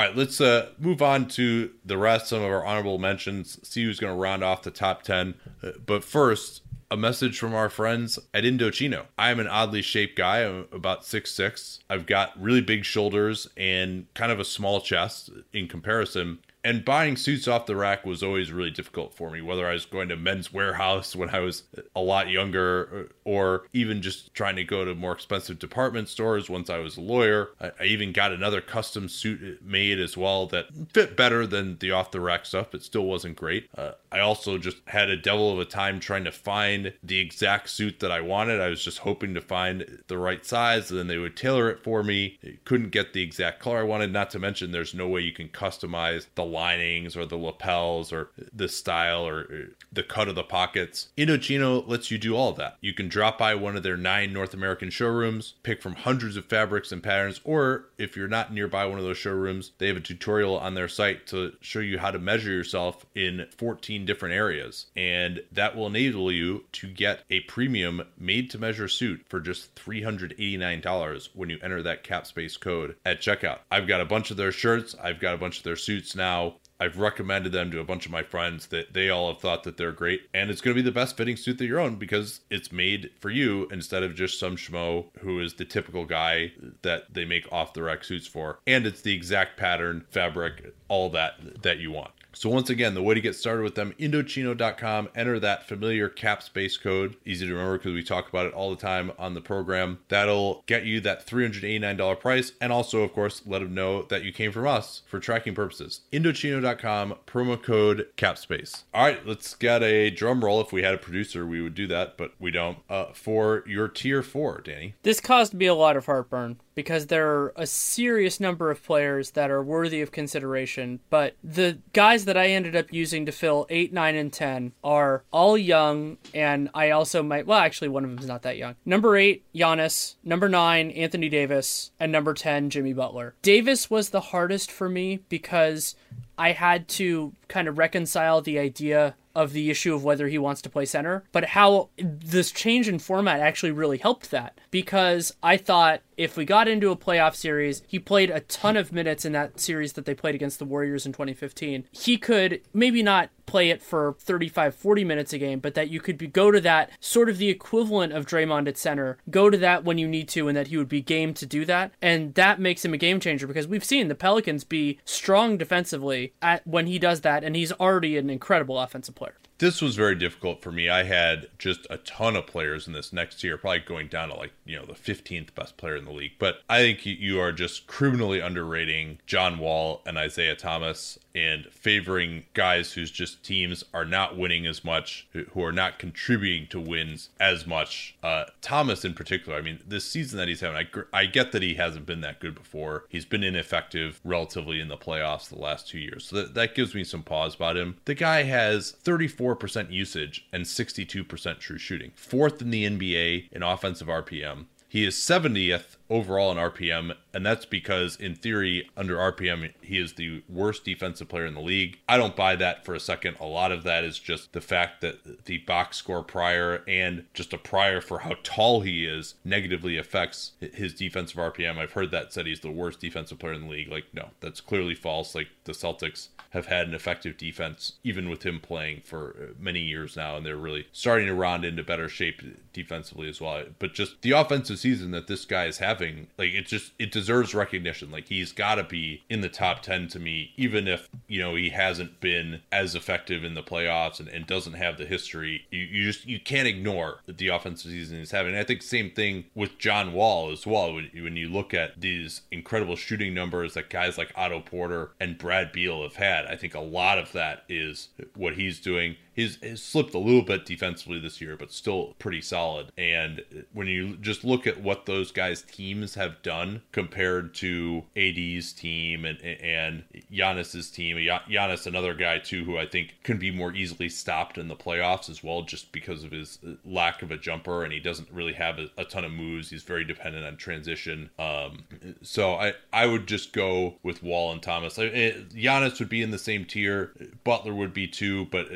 All right, let's uh, move on to the rest, some of our honorable mentions, see who's going to round off the top 10. Uh, but first, a message from our friends at Indochino. I am an oddly shaped guy. I'm about 6'6. I've got really big shoulders and kind of a small chest in comparison. And buying suits off the rack was always really difficult for me, whether I was going to Men's Wearhouse when I was a lot younger or even just trying to go to more expensive department stores once I was a lawyer. I, I even got another custom suit made as well that fit better than the off the rack stuff, but still wasn't great. Uh, I also just had a devil of a time trying to find the exact suit that I wanted. I was just hoping to find the right size, and then they would tailor it for me. Couldn't get the exact color I wanted. Not to mention, there's no way you can customize the linings or the lapels or the style or uh, the cut of the pockets. Indochino lets you do all that. You can drop by one of their nine North American showrooms, pick from hundreds of fabrics and patterns, or if you're not nearby one of those showrooms, they have a tutorial on their site to show you how to measure yourself in 14 different areas. And that will enable you to get a premium made to measure suit for just $389 when you enter that cap space code at checkout. I've got a bunch of their shirts, I've got a bunch of their suits now. I've recommended them to a bunch of my friends that they all have thought that they're great. And it's going to be the best fitting suit that you're own because it's made for you instead of just some schmo who is the typical guy that they make off the rack suits for. And it's the exact pattern, fabric, all that that you want. So once again, the way to get started with them, Indochino.com, enter that familiar cap space code. Easy to remember because we talk about it all the time on the program. That'll get you that $389 price. And also, of course, let them know that you came from us for tracking purposes. Indochino.com, promo code capspace. All right, let's get a drum roll. If we had a producer, we would do that, but we don't. Uh, for your tier four, Danny. This caused me a lot of heartburn because there are a serious number of players that are worthy of consideration, but the guys that I ended up using to fill 8, 9, and 10 are all young, and I also might, well, actually, one of them is not that young. Number 8, Giannis. Number 9, Anthony Davis. And number 10, Jimmy Butler. Davis was the hardest for me because I had to kind of reconcile the idea of the issue of whether he wants to play center, but how this change in format actually really helped that because I thought if we got into a playoff series, he played a ton of minutes in that series that they played against the Warriors in 2015. He could maybe not play it for 35 40 minutes a game but that you could be, go to that sort of the equivalent of Draymond at center. Go to that when you need to and that he would be game to do that. And that makes him a game changer because we've seen the Pelicans be strong defensively at when he does that and he's already an incredible offensive player this was very difficult for me. I had just a ton of players in this next tier, probably going down to like, you know, the 15th best player in the league. But I think you are just criminally underrating John Wall and Isaiah Thomas and favoring guys whose just teams are not winning as much, who are not contributing to wins as much. Uh, Thomas, in particular, I mean, this season that he's having, I, I get that he hasn't been that good before. He's been ineffective relatively in the playoffs the last two years. So that gives me some pause about him. The guy has 34% usage and 62% true shooting, fourth in the NBA in offensive RPM. He is 70th overall in RPM, and that's because, in theory, under RPM, he is the worst defensive player in the league. I don't buy that for a second. A lot of that is just the fact that the box score prior and just a prior for how tall he is negatively affects his defensive RPM. I've heard that said he's the worst defensive player in the league. Like, no, that's clearly false. Like, the Celtics have had an effective defense, even with him playing for uh, many years now, and they're really starting to round into better shape defensively as well. But just the offensive season that this guy is having like it just it deserves recognition. Like he's got to be in the top 10 to me even if you know he hasn't been as effective in the playoffs and, and doesn't have the history. You, you just you can't ignore the offensive season he's having. And i think same thing with john wall as well. When, when you look at these incredible shooting numbers that guys like otto porter and brad beal have had i think a lot of that is what he's doing he's, he's slipped a little bit defensively this year, but still pretty solid. And when you just look at what those guys' teams have done compared to AD's team and and Giannis's team, Giannis another guy too who I think can be more easily stopped in the playoffs as well, just because of his lack of a jumper and he doesn't really have a, a ton of moves. He's very dependent on transition. Um, so I I would just go with Wall and Thomas. It, Giannis would be in the same tier. Butler would be too, but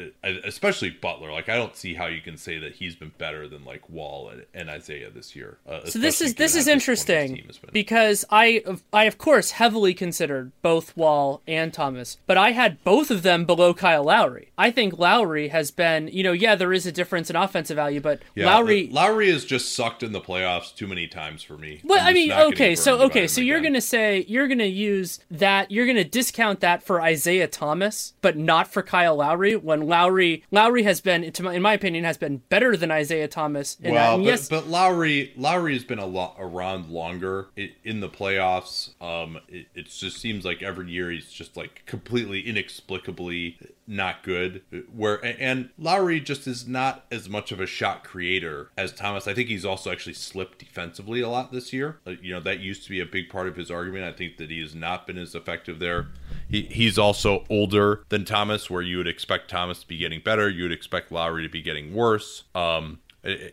especially Butler. Like I don't see how you can say that he's been better than like Wall and, and Isaiah this year. Uh, so this is this is interesting because I, I of course heavily considered both Wall and Thomas, but I had both of them below Kyle Lowry. I think Lowry has been, you know, yeah, there is a difference in offensive value, but yeah, Lowry, Lowry has just sucked in the playoffs too many times for me. Well, I mean, okay, so okay, so you're gonna say you're gonna use that, you're gonna discount that for Isaiah Thomas, but not for Kyle Lowry when Lowry, Lowry has been, in my opinion, has been better than Isaiah Thomas. In well, but, yes, but Lowry, Lowry has been a lot around longer in the playoffs. Um, it, it just seems like every year he's just like completely inexplicably not good. Where and Lowry just is not as much of a shot creator as Thomas. I think he's also actually slipped defensively a lot this year. Uh, you know that used to be a big part of his argument. I think that he has not been as effective there. He he's also older than Thomas, where you would expect Thomas to be getting better. You would expect Lowry to be getting worse. Um,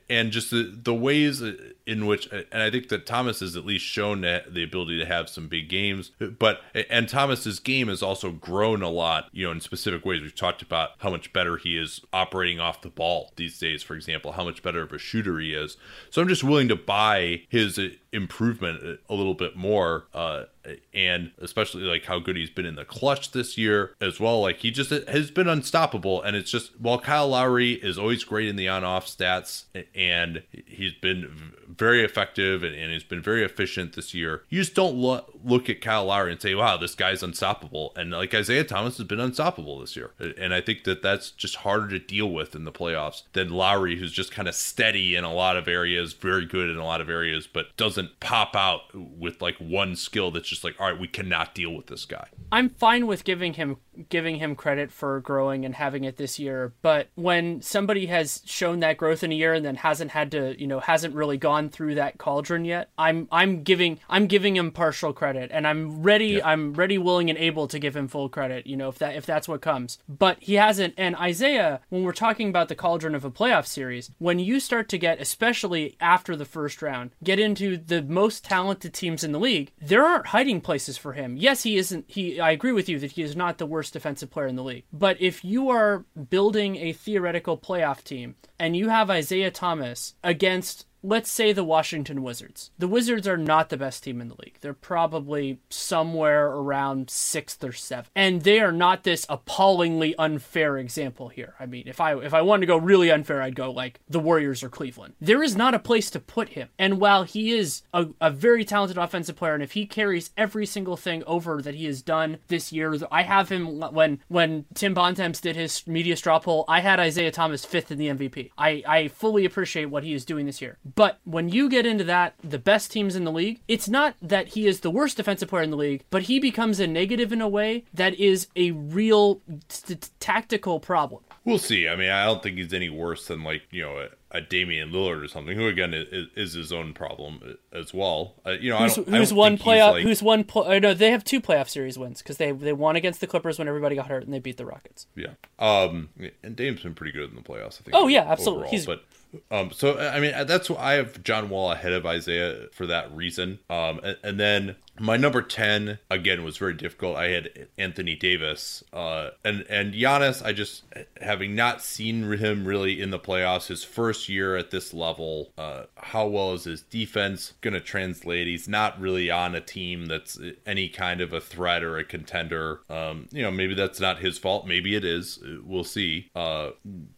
and just the, the ways in which and i think that thomas has at least shown the ability to have some big games. But and thomas's game has also grown a lot you know in specific ways. We've talked about how much better he is operating off the ball these days for example how much better of a shooter he is. So i'm just willing to buy his uh, improvement uh, a little bit more uh, and especially like how good he's been in the clutch this year as well. Like he just uh, has been unstoppable. And it's just while Kyle Lowry is always great in the on-off stats and he's been very effective and, and he's been very efficient this year. You just don't lo- look at Kyle Lowry and say wow this guy's unstoppable. And like Isaiah Thomas has been unstoppable this year. And I think that that's just harder to deal with in the playoffs than Lowry who's just kind of steady in a lot of areas very good in a lot of areas but doesn't pop out with like one skill that's just like, all right, we cannot deal with this guy. I'm fine with giving him giving him credit for growing and having it this year, but when somebody has shown that growth in a year and then hasn't had to, you know, hasn't really gone through that cauldron yet, I'm I'm giving I'm giving him partial credit and I'm ready yeah. I'm ready willing and able to give him full credit, you know, if that if that's what comes. But he hasn't and Isaiah, when we're talking about the cauldron of a playoff series, when you start to get especially after the first round, get into the most talented teams in the league, there aren't hiding places for him. Yes, he isn't he I agree with you that he is not the worst defensive player in the league. But if you are building a theoretical playoff team and you have Isaiah Thomas against let's say the Washington Wizards. The Wizards are not the best team in the league. They're probably somewhere around sixth or seventh. And they are not this appallingly unfair example here. I mean, if I if I wanted to go really unfair, I'd go like the Warriors or Cleveland. There is not a place to put him. And while he is a, a very talented offensive player, and if he carries every single thing over that he has done this year, I have him when when Tim Bontemps did his media straw poll, I had Isaiah Thomas fifth in the MVP. I, I fully appreciate what he is doing this year. But when you get into that, the best teams in the league, it's not that he is the worst defensive player in the league, but he becomes a negative in a way that is a real t- tactical problem. We'll see. I mean, I don't think he's any worse than like you know a, a Damian Lillard or something, who again is, is his own problem as well. Uh, you know, who's, who's one playoff? Like, who's one? Pl- no, they have two playoff series wins because they they won against the Clippers when everybody got hurt and they beat the Rockets. Yeah. Um. And Dame's been pretty good in the playoffs. I think. Oh yeah, absolutely. Overall, he's but um, so I mean that's why I have John Wall ahead of Isaiah for that reason. Um, and, and then my number 10 again was very difficult. I had anthony davis uh, and and Giannis, i just having not seen him really in the playoffs his first year at this level uh, how well is his defense going to translate? He's not really on a team that's any kind of a threat or a contender. Um, you know maybe that's not his fault. Maybe it is. We'll see. Uh,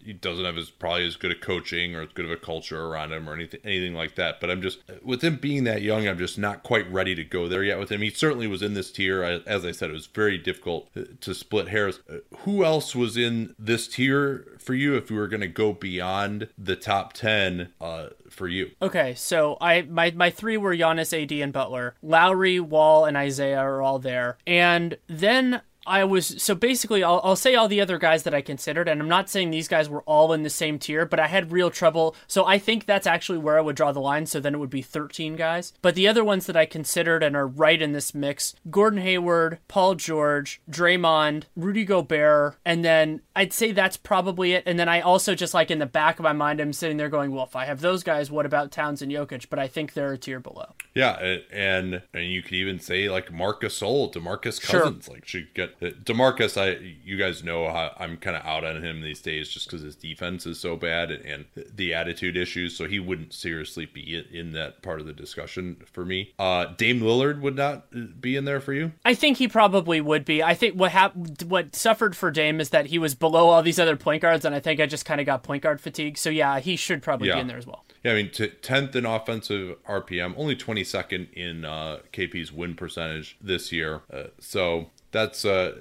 he doesn't have as probably as good a coaching or as good of a culture around him or anything anything like that but i'm just with him being that young i'm just not quite ready to go there yet with him. He certainly was in this tier. As I said, it was very difficult to split hairs. Uh, who else was in this tier for you if we were going to go beyond the top 10 uh, for you? Okay, so I my, my three were Giannis, AD, and Butler. Lowry, Wall, and Isaiah are all there. And then I was so basically I'll, I'll say all the other guys that I considered and I'm not saying these guys were all in the same tier but I had real trouble. So I think that's actually where I would draw the line so then it would be 13 guys. But the other ones that I considered and are right in this mix Gordon Hayward Paul George Draymond Rudy Gobert and then I'd say that's probably it. And then I also just like in the back of my mind I'm sitting there going well if I have those guys what about Towns and Jokic? But I think they're a tier below. Yeah and and you could even say like Marc Gasol DeMarcus Cousins sure. like should get Uh, Demarcus, I you guys know how I'm kind of out on him these days just because his defense is so bad and, and, the attitude issues. So he wouldn't seriously be in, in that part of the discussion for me. Uh, Dame Lillard would not uh, be in there for you. I think he probably would be. I think what happened, what suffered for Dame is that he was below all these other point guards, and I think I just kind of got point guard fatigue. So yeah, he should probably Yeah. be in there as well. Yeah, I mean, t- 10th in offensive RPM, only 22nd in uh, KP's win percentage this year. Uh, so that's, uh,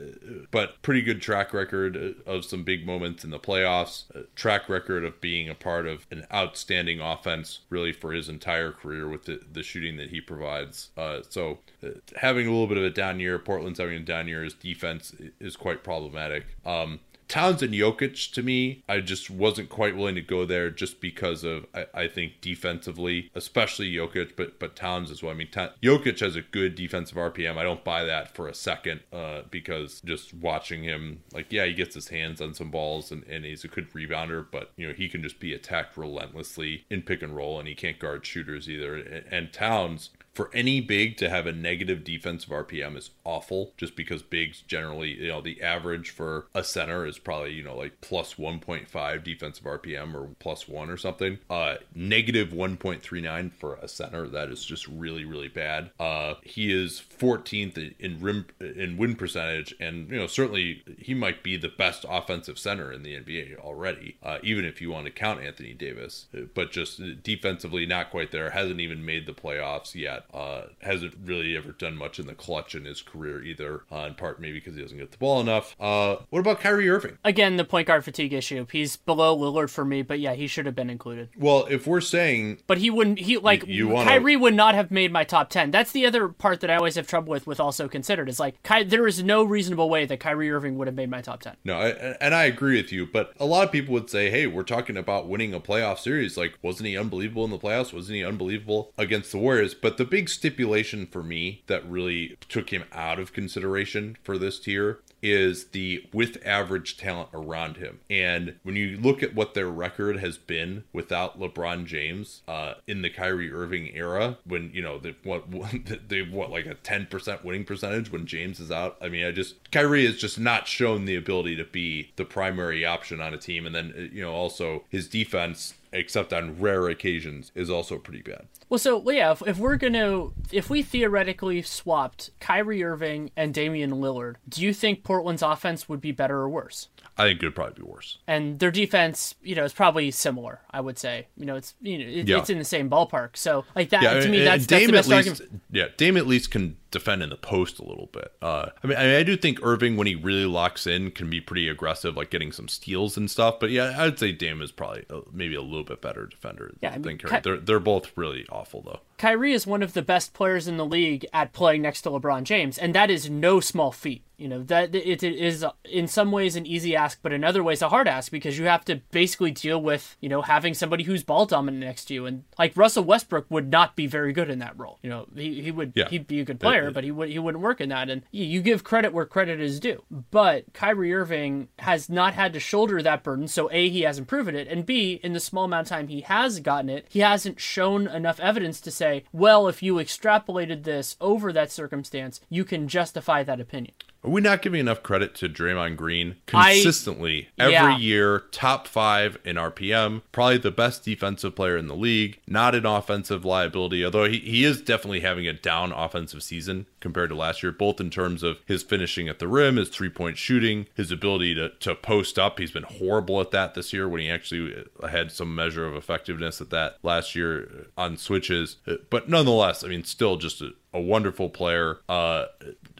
but pretty good track record of some big moments in the playoffs. Track record of being a part of an outstanding offense, really for his entire career with the, the shooting that he provides. Uh, so uh, having a little bit of a down year, Portland's having a down year. His defense is quite problematic. Um, Towns and Jokic to me, I just wasn't quite willing to go there just because of I, I think defensively, especially Jokic, but but Towns as well. I mean, Ta- Jokic has a good defensive RPM. I don't buy that for a second uh, because just watching him, like yeah, he gets his hands on some balls and, and he's a good rebounder, but you know he can just be attacked relentlessly in pick and roll, and he can't guard shooters either. And, and Towns for any big to have a negative defensive RPM is awful just because bigs generally, you know, the average for a center is probably, you know, like plus 1.5 defensive RPM or plus one or something. Uh, negative 1.39 for a center. That is just really, really bad. Uh, he is 14th in rim, in win percentage. And, you know, certainly he might be the best offensive center in the NBA already, uh, even if you want to count Anthony Davis. But just defensively, not quite there. Hasn't even made the playoffs yet. Uh, hasn't really ever done much in the clutch in his career either. Uh, in part maybe because he doesn't get the ball enough. Uh, what about Kyrie Irving? Again, the point guard fatigue issue. He's below Lillard for me, but yeah, he should have been included. Well, if we're saying But he wouldn't. He like you wanna- Kyrie would not have made my top ten. That's the other part that I always have trouble with. With also considered is like Ky- there is no reasonable way that Kyrie Irving would have made my top ten. No, I, and I agree with you, but a lot of people would say, "Hey, we're talking about winning a playoff series. Like, wasn't he unbelievable in the playoffs? Wasn't he unbelievable against the Warriors?" But the big stipulation for me that really took him out of consideration for this tier is the with average talent around him. And when you look at what their record has been without LeBron James uh, in the Kyrie Irving era, when you know they what they've what like a ten percent winning percentage when James is out. I mean, I just Kyrie has just not shown the ability to be the primary option on a team, and then you know also his defense. Except on rare occasions, is also pretty bad. Well, so well, yeah, if, if we're gonna, if we theoretically swapped Kyrie Irving and Damian Lillard, do you think Portland's offense would be better or worse? I think it would probably be worse. And their defense, you know, is probably similar. I would say, you know, it's you know, it, Yeah. it's in the same ballpark. So like that Yeah, to me, that's, that's the best least, argument. Yeah, Dame at least can defend in the post a little bit. Uh, I mean, I, mean, I do think Irving, when he really locks in, can be pretty aggressive, like getting some steals and stuff. But yeah, I'd say Dame is probably uh, maybe a little bit better defender Yeah, I mean, than. Ky- They're they're both really awful though. Kyrie is one of the best players in the league at playing next to LeBron James, and that is no small feat. You know that it, it is in some ways an easy ask, but in other ways a hard ask because you have to basically deal with you know having somebody who's ball dominant next to you, and like Russell Westbrook would not be very good in that role. You know he, he would Yeah. he'd be a good player, but he would he wouldn't work in that. And you, you give credit where credit is due, but Kyrie Irving has not had to shoulder that burden. So a he hasn't proven it, and b in the small amount of time he has gotten it, he hasn't shown enough evidence to say, well, if you extrapolated this over that circumstance, you can justify that opinion. Are we not giving enough credit to Draymond Green I- consistently every Yeah. year? Top five in RPM, probably the best defensive player in the league, not an offensive liability, although he, he is definitely having a down offensive season compared to last year, both in terms of his finishing at the rim, his three point shooting, his ability to, to post up. He's been horrible at that this year when he actually uh, had some measure of effectiveness at that last year uh, on switches. Uh, but nonetheless, I mean, still just a, a wonderful player. Uh,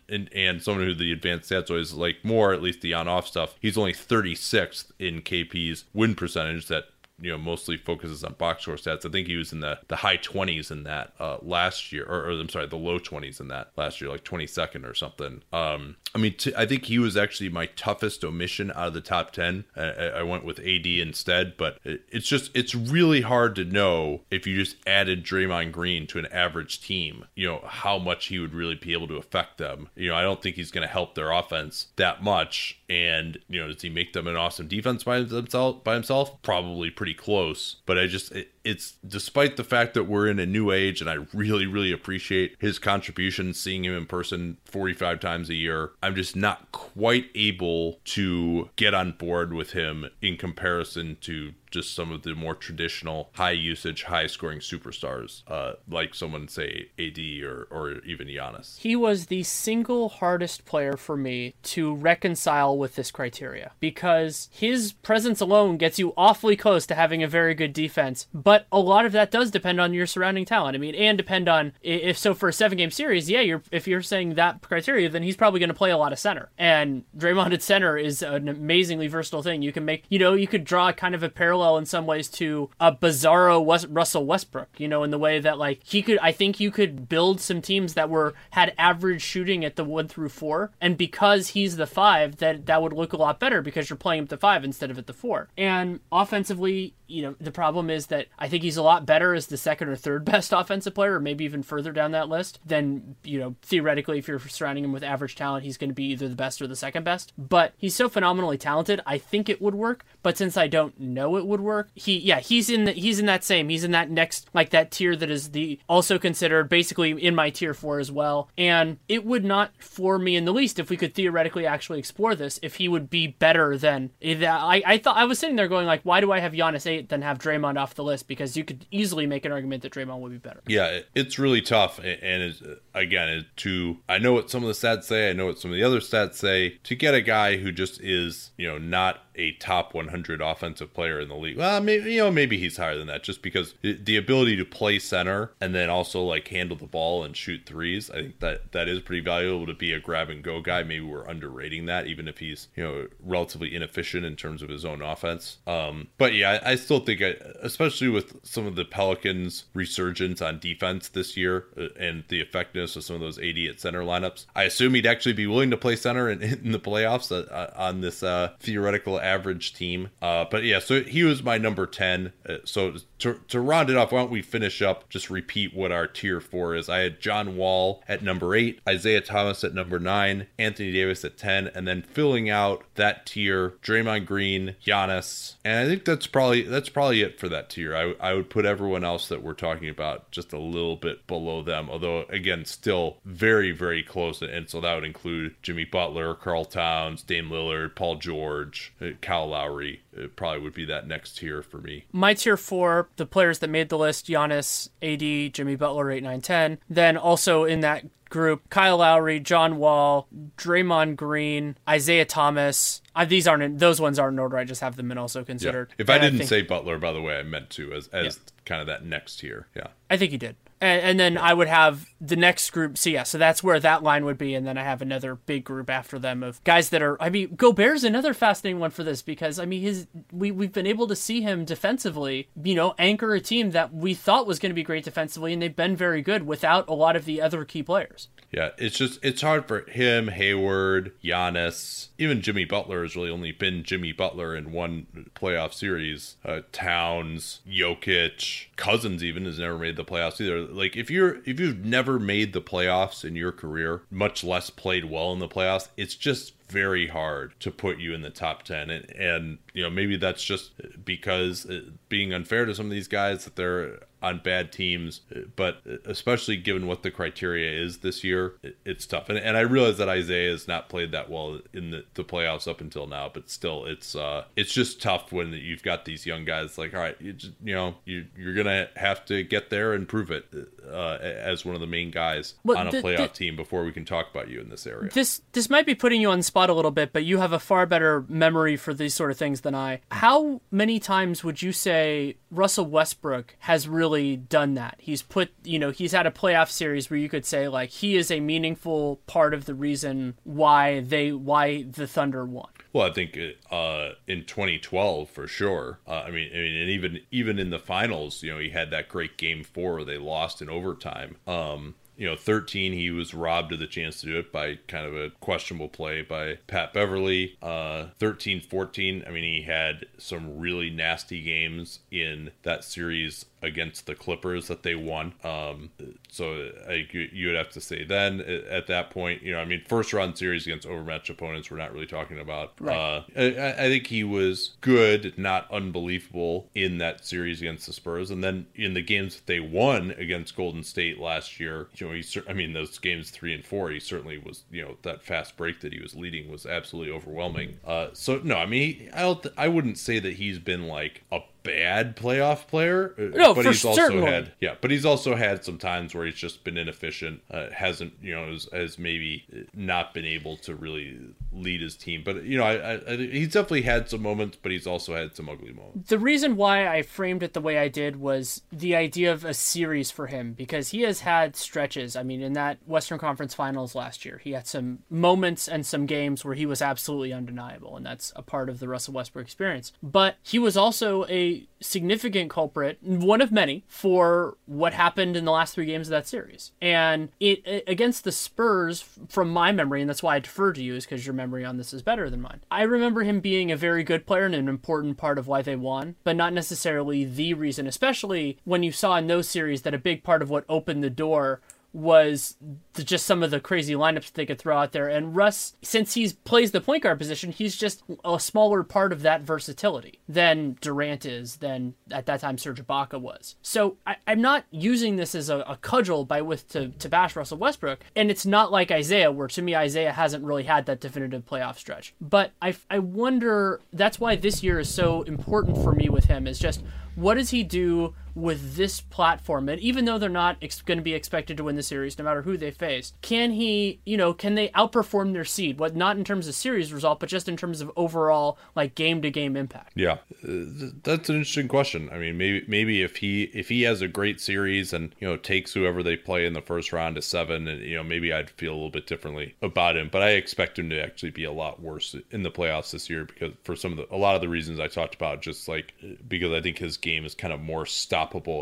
and, and someone who the advanced stats always like more, at least the on off stuff. He's only 36th in KP's win percentage that you know mostly focuses on box score stats. I think he was in the the high 20s in that uh, last year, or, or I'm sorry, the low 20s in that last year, like 22nd or something. Um, I mean, t- I think he was actually my toughest omission out of the top 10. I, I went with AD instead, but it, it's just it's really hard to know if you just added Draymond Green to an average team, you know how much he would really be able to affect them. You know, I don't think he's going to help their offense that much. And you know, does he make them an awesome defense by himself? By himself, probably pretty close. But I just it, it's despite the fact that we're in a new age, and I really, really appreciate his contribution, seeing him in person 45 times a year. I'm just not quite able to get on board with him in comparison to just some of the more traditional high usage, high scoring superstars, uh, like someone say AD or, or even Giannis. He was the single hardest player for me to reconcile with this criteria because his presence alone gets you awfully close to having a very good defense. But a lot of that does depend on your surrounding talent. I mean, and depend on if so for a seven game series, yeah, you're if you're saying that criteria, then he's probably going to play a lot of center. And Draymond at center is an amazingly versatile thing. You can make, you know, you could draw kind of a parallel in some ways to a bizarro West, Russell Westbrook, you know, in the way that like he could, I think you could build some teams that were had average shooting at the one through four, and because he's the five, that that would look a lot better because you're playing at the five instead of at the four. And offensively, you know, the problem is that I think he's a lot better as the second or third best offensive player, or maybe even further down that list than, you know, theoretically, if you're surrounding him with average talent, he's going to be either the best or the second best. But he's so phenomenally talented, I think it would work. But since I don't know it would work, he, yeah, he's in the, he's in that same, he's in that next, like that tier that is the also considered basically in my tier four as well. And it would not floor me in the least if we could theoretically actually explore this, if he would be better than, I, I thought, I was sitting there going like, why do I have Giannis 8 than have Draymond off the list because you could easily make an argument that Draymond would be better. Yeah, it's really tough. And it's, again, to I know what some of the stats say, I know what some of the other stats say. To get a guy who just is, you know, not a top 100 offensive player in the league. Well, maybe you know maybe he's higher than that just because the ability to play center and then also like handle the ball and shoot threes. I think that that is pretty valuable to be a grab and go guy. Maybe we're underrating that even if he's you know relatively inefficient in terms of his own offense. Um, but yeah, I, I still think I, especially with some of the Pelicans resurgence on defense this year uh, and the effectiveness of some of those AD at center lineups, I assume he'd actually be willing to play center in, in the playoffs uh, uh on this uh, theoretical average team. Uh, but yeah, so he was my number 10. Uh, so to, to round it off, why don't we finish up, just repeat what our tier four is. I had John Wall at number eight, Isaiah Thomas at number nine, Anthony Davis at 10, and then filling out that tier, Draymond Green, Giannis. And I think that's probably that's probably it for that tier. I, I would put everyone else that we're talking about just a little bit below them, although again, still very, very close. And so that would include Jimmy Butler, Karl Towns, Dame Lillard, Paul George, uh, Kyle Lowry. It probably would be that next tier for me. My tier four, the players that made the list Giannis, AD, Jimmy Butler, 8, 9, 10. Then also in that group Kyle Lowry, John Wall, Draymond Green, Isaiah Thomas. Uh, these aren't those ones aren't in order. I just have them in also considered. Yeah. If I didn't I think, say Butler, by the way, I meant to as as yeah. kind of that next tier. Yeah, I think you did and, and then I would have the next group. So yeah, so that's where that line would be, and then I have another big group after them of guys that are. I mean, Gobert's another fascinating one for this because I mean his we we've been able to see him defensively, you know, anchor a team that we thought was going to be great defensively, and they've been very good without a lot of the other key players. Yeah, it's just it's hard for him, Hayward, Giannis, even Jimmy Butler has really only been Jimmy Butler in one playoff series. Uh, Towns, Jokic, Cousins even has never made the playoffs either. Like if you're if you've never made the playoffs in your career, much less played well in the playoffs, it's just very hard to put you in the top 10 and, and you know maybe that's just because uh, being unfair to some of these guys that they're on bad teams, but especially given what the criteria is this year, it's tough. And, and I realize that Isaiah has not played that well in the, the playoffs up until now, but still, it's uh, it's just tough when you've got these young guys. Like, all right, you just, you know, you you're gonna have to get there and prove it uh, as one of the main guys well, on a the, playoff the, team before we can talk about you in this area. This this might be putting you on the spot a little bit, but you have a far better memory for these sort of things than I. How many times would you say Russell Westbrook has really done that? He's put, you know, he's had a playoff series where you could say like he is a meaningful part of the reason why they why the Thunder won. Well, I think uh, in 2012 for sure. Uh, I mean, I mean, and even even in the finals, you know, he had that great game four they lost in overtime. Um, you know, 13, he was robbed of the chance to do it by kind of a questionable play by Pat Beverley. Uh, 13, 14, I mean, he had some really nasty games in that series against the Clippers that they won. Um, so I, you would have to say then at that point, you know, I mean, first round series against overmatched opponents, we're not really talking about. Right. Uh, I, I think he was good, not unbelievable in that series against the Spurs, and then in the games that they won against Golden State last year, you know, he, I mean, those games three and four, he certainly was, you know, that fast break that he was leading was absolutely overwhelming. Uh, so no, I mean, I don't, I wouldn't say that he's been like a bad playoff player. uh, No, but for he's also certainly. had yeah, but he's also had some times where he's just been inefficient. Uh, hasn't you know has, has maybe not been able to really lead his team. But you know, I, I, I he's definitely had some moments, but he's also had some ugly moments. the reason why I framed it the way I did was the idea of a series for him because he has had stretches. I mean, in that Western Conference Finals last year, he had some moments and some games where he was absolutely undeniable, and that's a part of the Russell Westbrook experience. But he was also a significant culprit, one of many, for what happened in the last three games of that series. And it against the Spurs, from my memory, and that's why I defer to you, is because your memory on this is better than mine. I remember him being a very good player and an important part of why they won, but not necessarily the reason, especially when you saw in those series that a big part of what opened the door was the, just some of the crazy lineups they could throw out there. And Russ, since he plays the point guard position, he's just a smaller part of that versatility than Durant is, than at that time Serge Ibaka was. So I, I'm not using this as a, a cudgel by with to, to bash Russell Westbrook. And it's not like Isaiah, where to me Isaiah hasn't really had that definitive playoff stretch. But I, I wonder that's why this year is so important for me with him is just what does he do with this platform and even though they're not ex- going to be expected to win the series no matter who they face can he you know can they outperform their seed what not in terms of series result but just in terms of overall like game to game impact Yeah, th- that's an interesting question. I mean, maybe maybe if he if he has a great series and you know takes whoever they play in the first round to seven, and you know maybe I'd feel a little bit differently about him. But I expect him to actually be a lot worse in the playoffs this year because for some of the a lot of the reasons I talked about, just like because I think his game is kind of more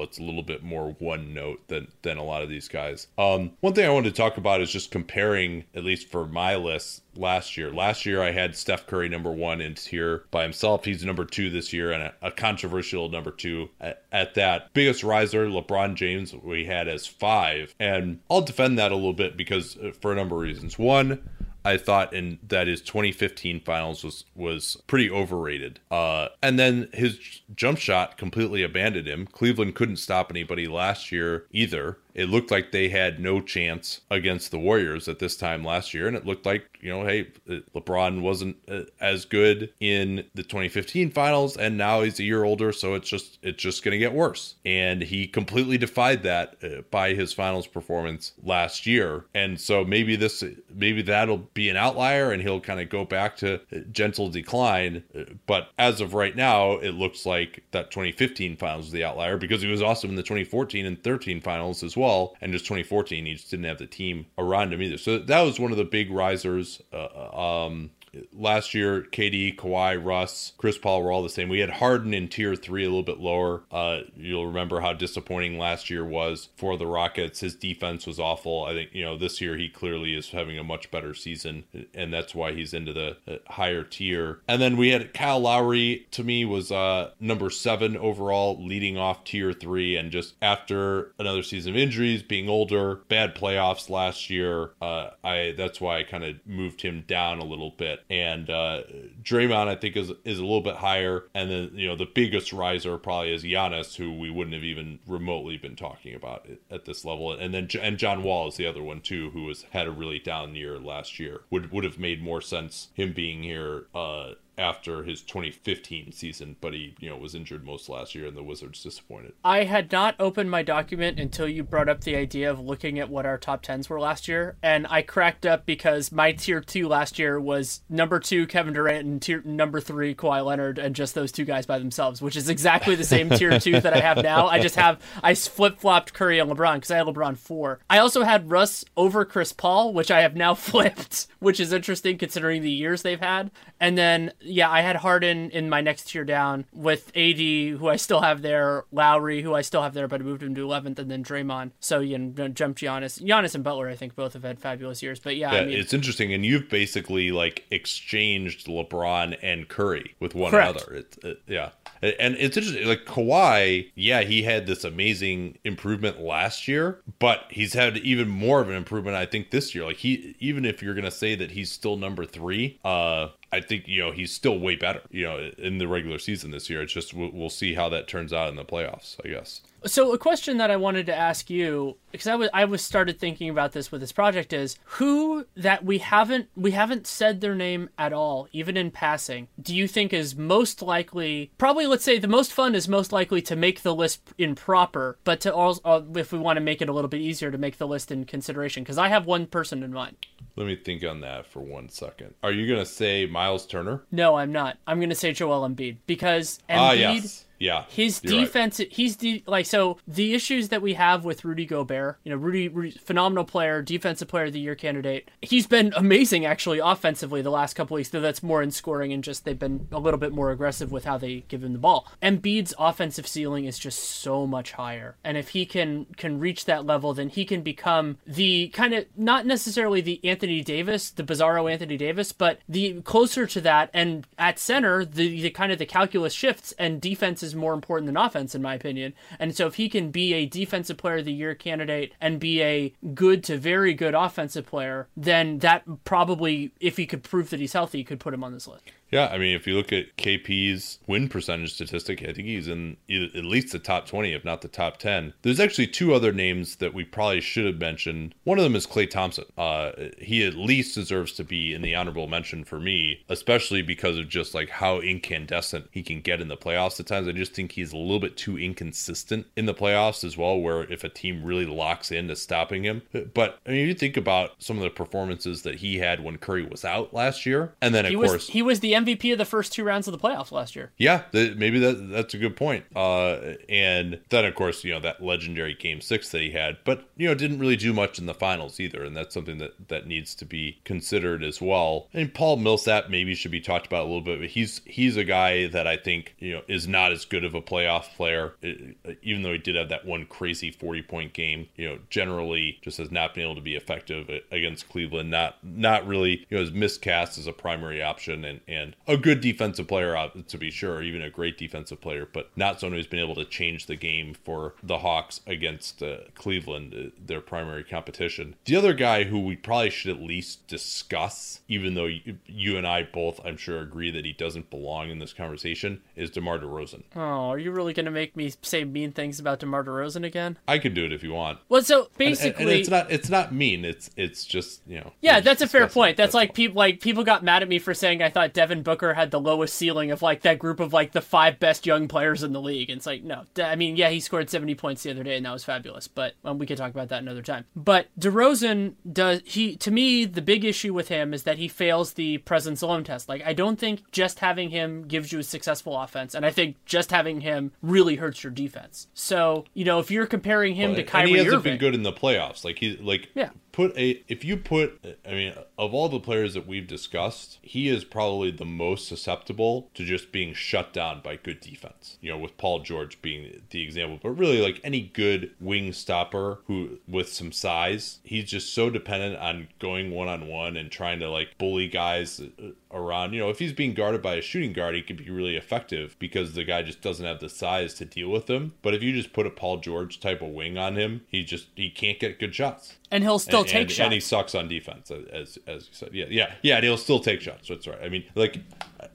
It's a little bit more one note than than a lot of these guys. Um, one thing I wanted to talk about is just comparing, at least for my list, last year. Last year, I had Steph Curry number one in tier by himself. He's number two this year, and a, a controversial number two at, at that. Biggest riser, LeBron James, we had as five. And I'll defend that a little bit because uh, for a number of reasons. One, I thought in that his 2015 finals was was pretty overrated. Uh, and then his jump shot completely abandoned him. Cleveland couldn't stop anybody last year either. It looked like they had no chance against the Warriors at this time last year, and it looked like you know, hey, LeBron wasn't uh, as good in the 2015 finals, and now he's a year older, so it's just it's just going to get worse. And he completely defied that uh, by his finals performance last year, and so maybe this maybe that'll be an outlier, and he'll kind of go back to gentle decline. Uh, But as of right now, it looks like that 2015 finals was the outlier because he was awesome in the 2014 and 13 finals as well, and just 2014 he just didn't have the team around him either. So that was one of the big risers. Uh, um, last year, KD, Kawhi, Russ, Chris Paul were all the same. We had Harden in tier three, a little bit lower. Uh, you'll remember how disappointing last year was for the Rockets. His defense was awful. I think, you know, this year he clearly is having a much better season, and that's why he's into the uh, higher tier. And then we had Kyle Lowry, to me, was uh, number seven overall, leading off tier three. And just after another season of injuries, being older, bad playoffs last year, uh, I that's why I kind of moved him down a little bit and uh, Draymond I think is is a little bit higher, and then you know the biggest riser probably is Giannis, who we wouldn't have even remotely been talking about at this level, and then and John Wall is the other one too, who has had a really down year last year. Would would have made more sense him being here. Uh, after his 2015 season, but he, you know, was injured most last year, and the Wizards disappointed. I had not opened my document until you brought up the idea of looking at what our top tens were last year, and I cracked up because my tier two last year was number two Kevin Durant and tier number three Kawhi Leonard, and just those two guys by themselves, which is exactly the same tier two that I have now. I just have I flip flopped Curry and LeBron because I had LeBron four. I also had Russ over Chris Paul, which I have now flipped, which is interesting considering the years they've had, and then yeah, I had Harden in my next tier down with AD, who I still have there, Lowry, who I still have there, but I moved him to 11th, and then Draymond. So you know, jump Giannis, Giannis and Butler. I think both have had fabulous years. But yeah, Yeah, I mean, it's interesting, and you've basically like exchanged LeBron and Curry with one Correct. another. It's it, yeah, and it's interesting. Like Kawhi, yeah, he had this amazing improvement last year, but he's had even more of an improvement, I think, this year. Like he, even if you're gonna say that he's still number three, uh, I think you know he's still way better. You know, in the regular season this year, it's just we'll, we'll see how that turns out in the playoffs. I guess. So a question that I wanted to ask you because I was I was started thinking about this with this project is who that we haven't we haven't said their name at all even in passing do you think is most likely probably let's say the most fun is most likely to make the list improper, but to also uh, if we want to make it a little bit easier to make the list in consideration because I have one person in mind. Let me think on that for one second. Are you gonna say Miles Turner? No, I'm not. I'm going to say Joel Embiid because Embiid Ah, yes, yeah. His you're right. defense, he's de- like so. The issues that we have with Rudy Gobert, you know, Rudy, Rudy, phenomenal player, defensive player of the year candidate. He's been amazing actually offensively the last couple weeks. Though that's more in scoring and just they've been a little bit more aggressive with how they give him the ball. Embiid's offensive ceiling is just so much higher, and if he can can reach that level, then he can become the kind of not necessarily the Anthony Davis, the Bizarro Anthony Davis, but the closer to that. And at center, the, the kind of the calculus shifts, and defense is more important than offense, in my opinion. And so if he can be a defensive player of the year candidate and be a good to very good offensive player, then that probably, if he could prove that he's healthy, could put him on this list. Yeah, I mean, if you look at KP's win percentage statistic, I think he's in at least the top 20, if not the top 10. There's actually two other names that we probably should have mentioned. One of them is Klay Thompson. Uh, he at least deserves to be in the honorable mention for me, especially because of just like how incandescent he can get in the playoffs at times. I just think he's a little bit too inconsistent in the playoffs as well, where if a team really locks into stopping him. But I mean, you think about some of the performances that he had when Curry was out last year, and then of He course he was the MVP of the first two rounds of the playoffs last year. yeah, th- maybe that that's a good point. Uh, and then of course, you know that legendary Game Six that he had, but you know didn't really do much in the finals either, and that's something that that needs to be considered as well. And Paul Millsap maybe should be talked about a little bit, but he's he's a guy that I think you know is not as good of a playoff player, uh, even though he did have that one crazy forty point game. You know, generally just has not been able to be effective against Cleveland. Not not really you know is miscast as a primary option and and a good defensive player uh, to be sure, even a great defensive player, but not someone who's been able to change the game for the Hawks against uh, Cleveland, uh, their primary competition. The other guy who we probably should at least discuss, even though you, you and I both, I'm sure, agree that he doesn't belong in this conversation, is DeMar DeRozan. Oh, are you really going to make me say mean things about DeMar DeRozan again? I could do it if you want. Well, so And- and- basically, and it's not it's not mean. It's it's just you know. Yeah, that's a fair point. it, That's like people like people got mad at me for saying I thought Devin Booker had the lowest ceiling of like that group of like the five best young players in the league. And it's like no, I mean yeah, he scored seventy points the other day and that was fabulous. But um, we could talk about that another time. But DeRozan does he to me the big issue with him is that he fails the presence alone test. Like I don't think just having him gives you a successful offense, and I think just having him really hurts your defense. So you know if you're comparing him to and Kyrie he hasn't Irving, been good in the playoffs. Like he like Yeah. Put a if you put I mean of all the players that we've discussed, he is probably the most susceptible to just being shut down by good defense. You know, with Paul George being the example, but really like any good wing stopper who with some size, he's just so dependent on going one on one and trying to like bully guys around. You know, if he's being guarded by a shooting guard, he could be really effective because the guy just doesn't have the size to deal with him. But if you just put a Paul George type of wing on him, he just he can't get good shots. and he'll still and, take and, shots. and he sucks on defense, as as you said. Yeah, yeah, yeah. And he'll still take shots. That's right. I mean, like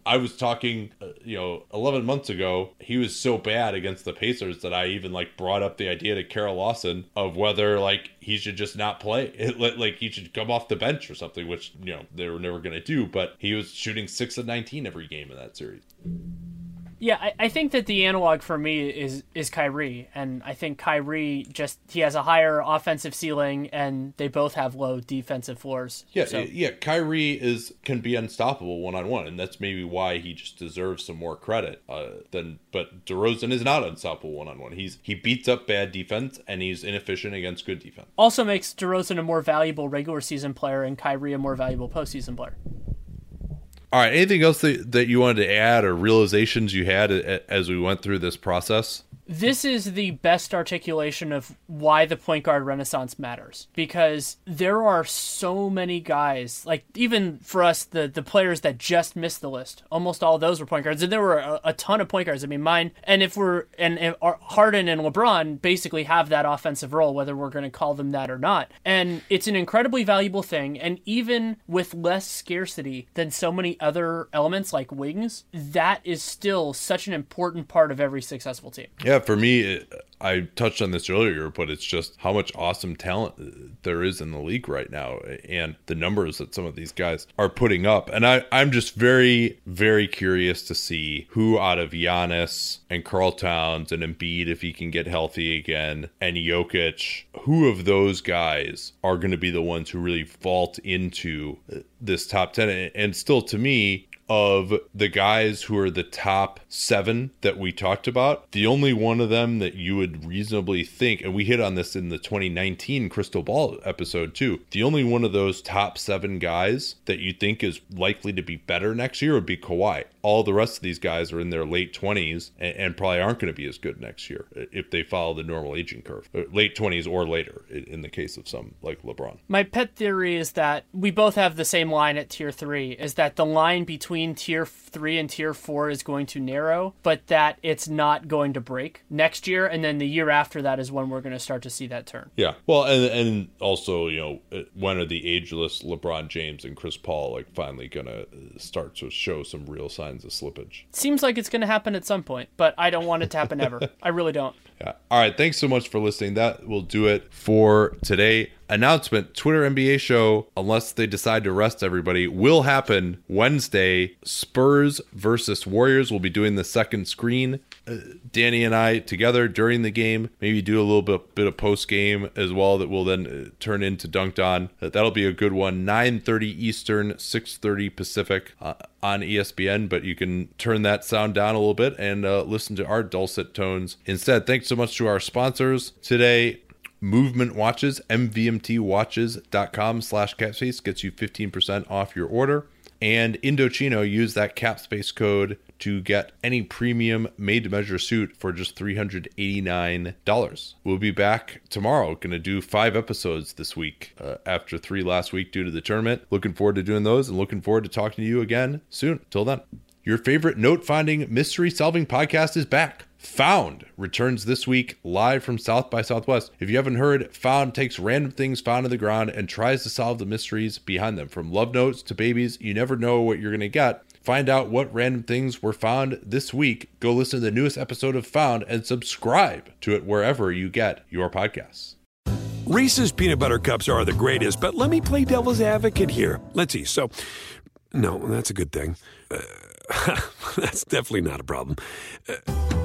I was talking, uh, you know, 11 months ago, he was so bad against the Pacers that I even like brought up the idea to Carol Lawson of whether like he should just not play, it, like like, he should come off the bench or something, which you know they were never going to do. But he was shooting six of 19 every game in that series. Yeah, I, I think that the analog for me is is Kyrie, and I think Kyrie just he has a higher offensive ceiling, and they both have low defensive floors. Yeah, so, yeah. Kyrie is can be unstoppable one on one, and that's maybe why he just deserves some more credit. Uh, than but DeRozan is not unstoppable one on one. He's he beats up bad defense and he's inefficient against good defense. also makes DeRozan a more valuable regular season player, and Kyrie a more valuable postseason player. All right. Anything else that, that you wanted to add or realizations you had as we went through this process? This is the best articulation of why the point guard renaissance matters because there are so many guys like even for us the the players that just missed the list almost all those were point guards and there were a, a ton of point guards. I mean mine and if we're and, and harden and lebron basically have that offensive role whether we're going to call them that or not. And it's an incredibly valuable thing and even with less scarcity than so many other elements like wings that is still such an important part of every successful team. Yeah yeah, for me, it, I touched on this earlier, but it's just how much awesome talent uh, there is in the league right now and the numbers that some of these guys are putting up. And I, I'm just very, very curious to see who out of Giannis and Karl Towns and Embiid, if he can get healthy again, and Jokic, who of those guys are going to be the ones who really vault into uh, this top 10? And still, to me, of the guys who are the top seven that we talked about, the only one of them that you would reasonably think, and we hit on this in the 2019 Crystal Ball episode too, the only one of those top seven guys that you think is likely to be better next year would be Kawhi. All the rest of these guys are in their late 20s and, and probably aren't going to be as good next year if they follow the normal aging curve. Late 20s or later in the case of some like LeBron. My pet theory is that we both have the same line at tier three, is that the line between between tier three and tier four is going to narrow, but that it's not going to break next year, and then the year after that is when we're going to start to see that turn. Yeah, well, and and also you know uh, when are the ageless LeBron James and Chris Paul like finally going to start to show some real signs of slippage? Seems like it's going to happen at some point, but I don't want it to happen ever. I really don't. Yeah. All right. Thanks so much for listening. That will do it for today announcement Twitter NBA show, unless they decide to rest everybody, will happen Wednesday. Spurs versus Warriors. We'll be doing the second screen. Uh, Danny and I together during the game, maybe do a little bit, bit of post game as well that will then uh, turn into Dunc'd On. Uh, that'll be a good one. 9:30 Eastern, 6:30 Pacific uh, on ESPN. But you can turn that sound down a little bit and uh, listen to our dulcet tones instead. Thanks so much to our sponsors today. Movement Watches, mvmtwatches.com slash capspace gets you 15% off your order. And Indochino, use that capspace code to get any premium made to measure suit for just $389. We'll be back tomorrow. Going to do five episodes this week uh, after three last week due to the tournament. Looking forward to doing those and looking forward to talking to you again soon. Till then, your favorite note finding mystery solving podcast is back. Found returns this week live from South by Southwest. If you haven't heard, Found takes random things found in the ground and tries to solve the mysteries behind them. From love notes to babies, you never know what you're going to get. Find out what random things were found this week. Go listen to the newest episode of Found and subscribe to it wherever you get your podcasts. Reese's peanut butter cups are the greatest, but let me play devil's advocate here. Let's see. So, no, that's a good thing. Uh, that's definitely not a problem. Uh,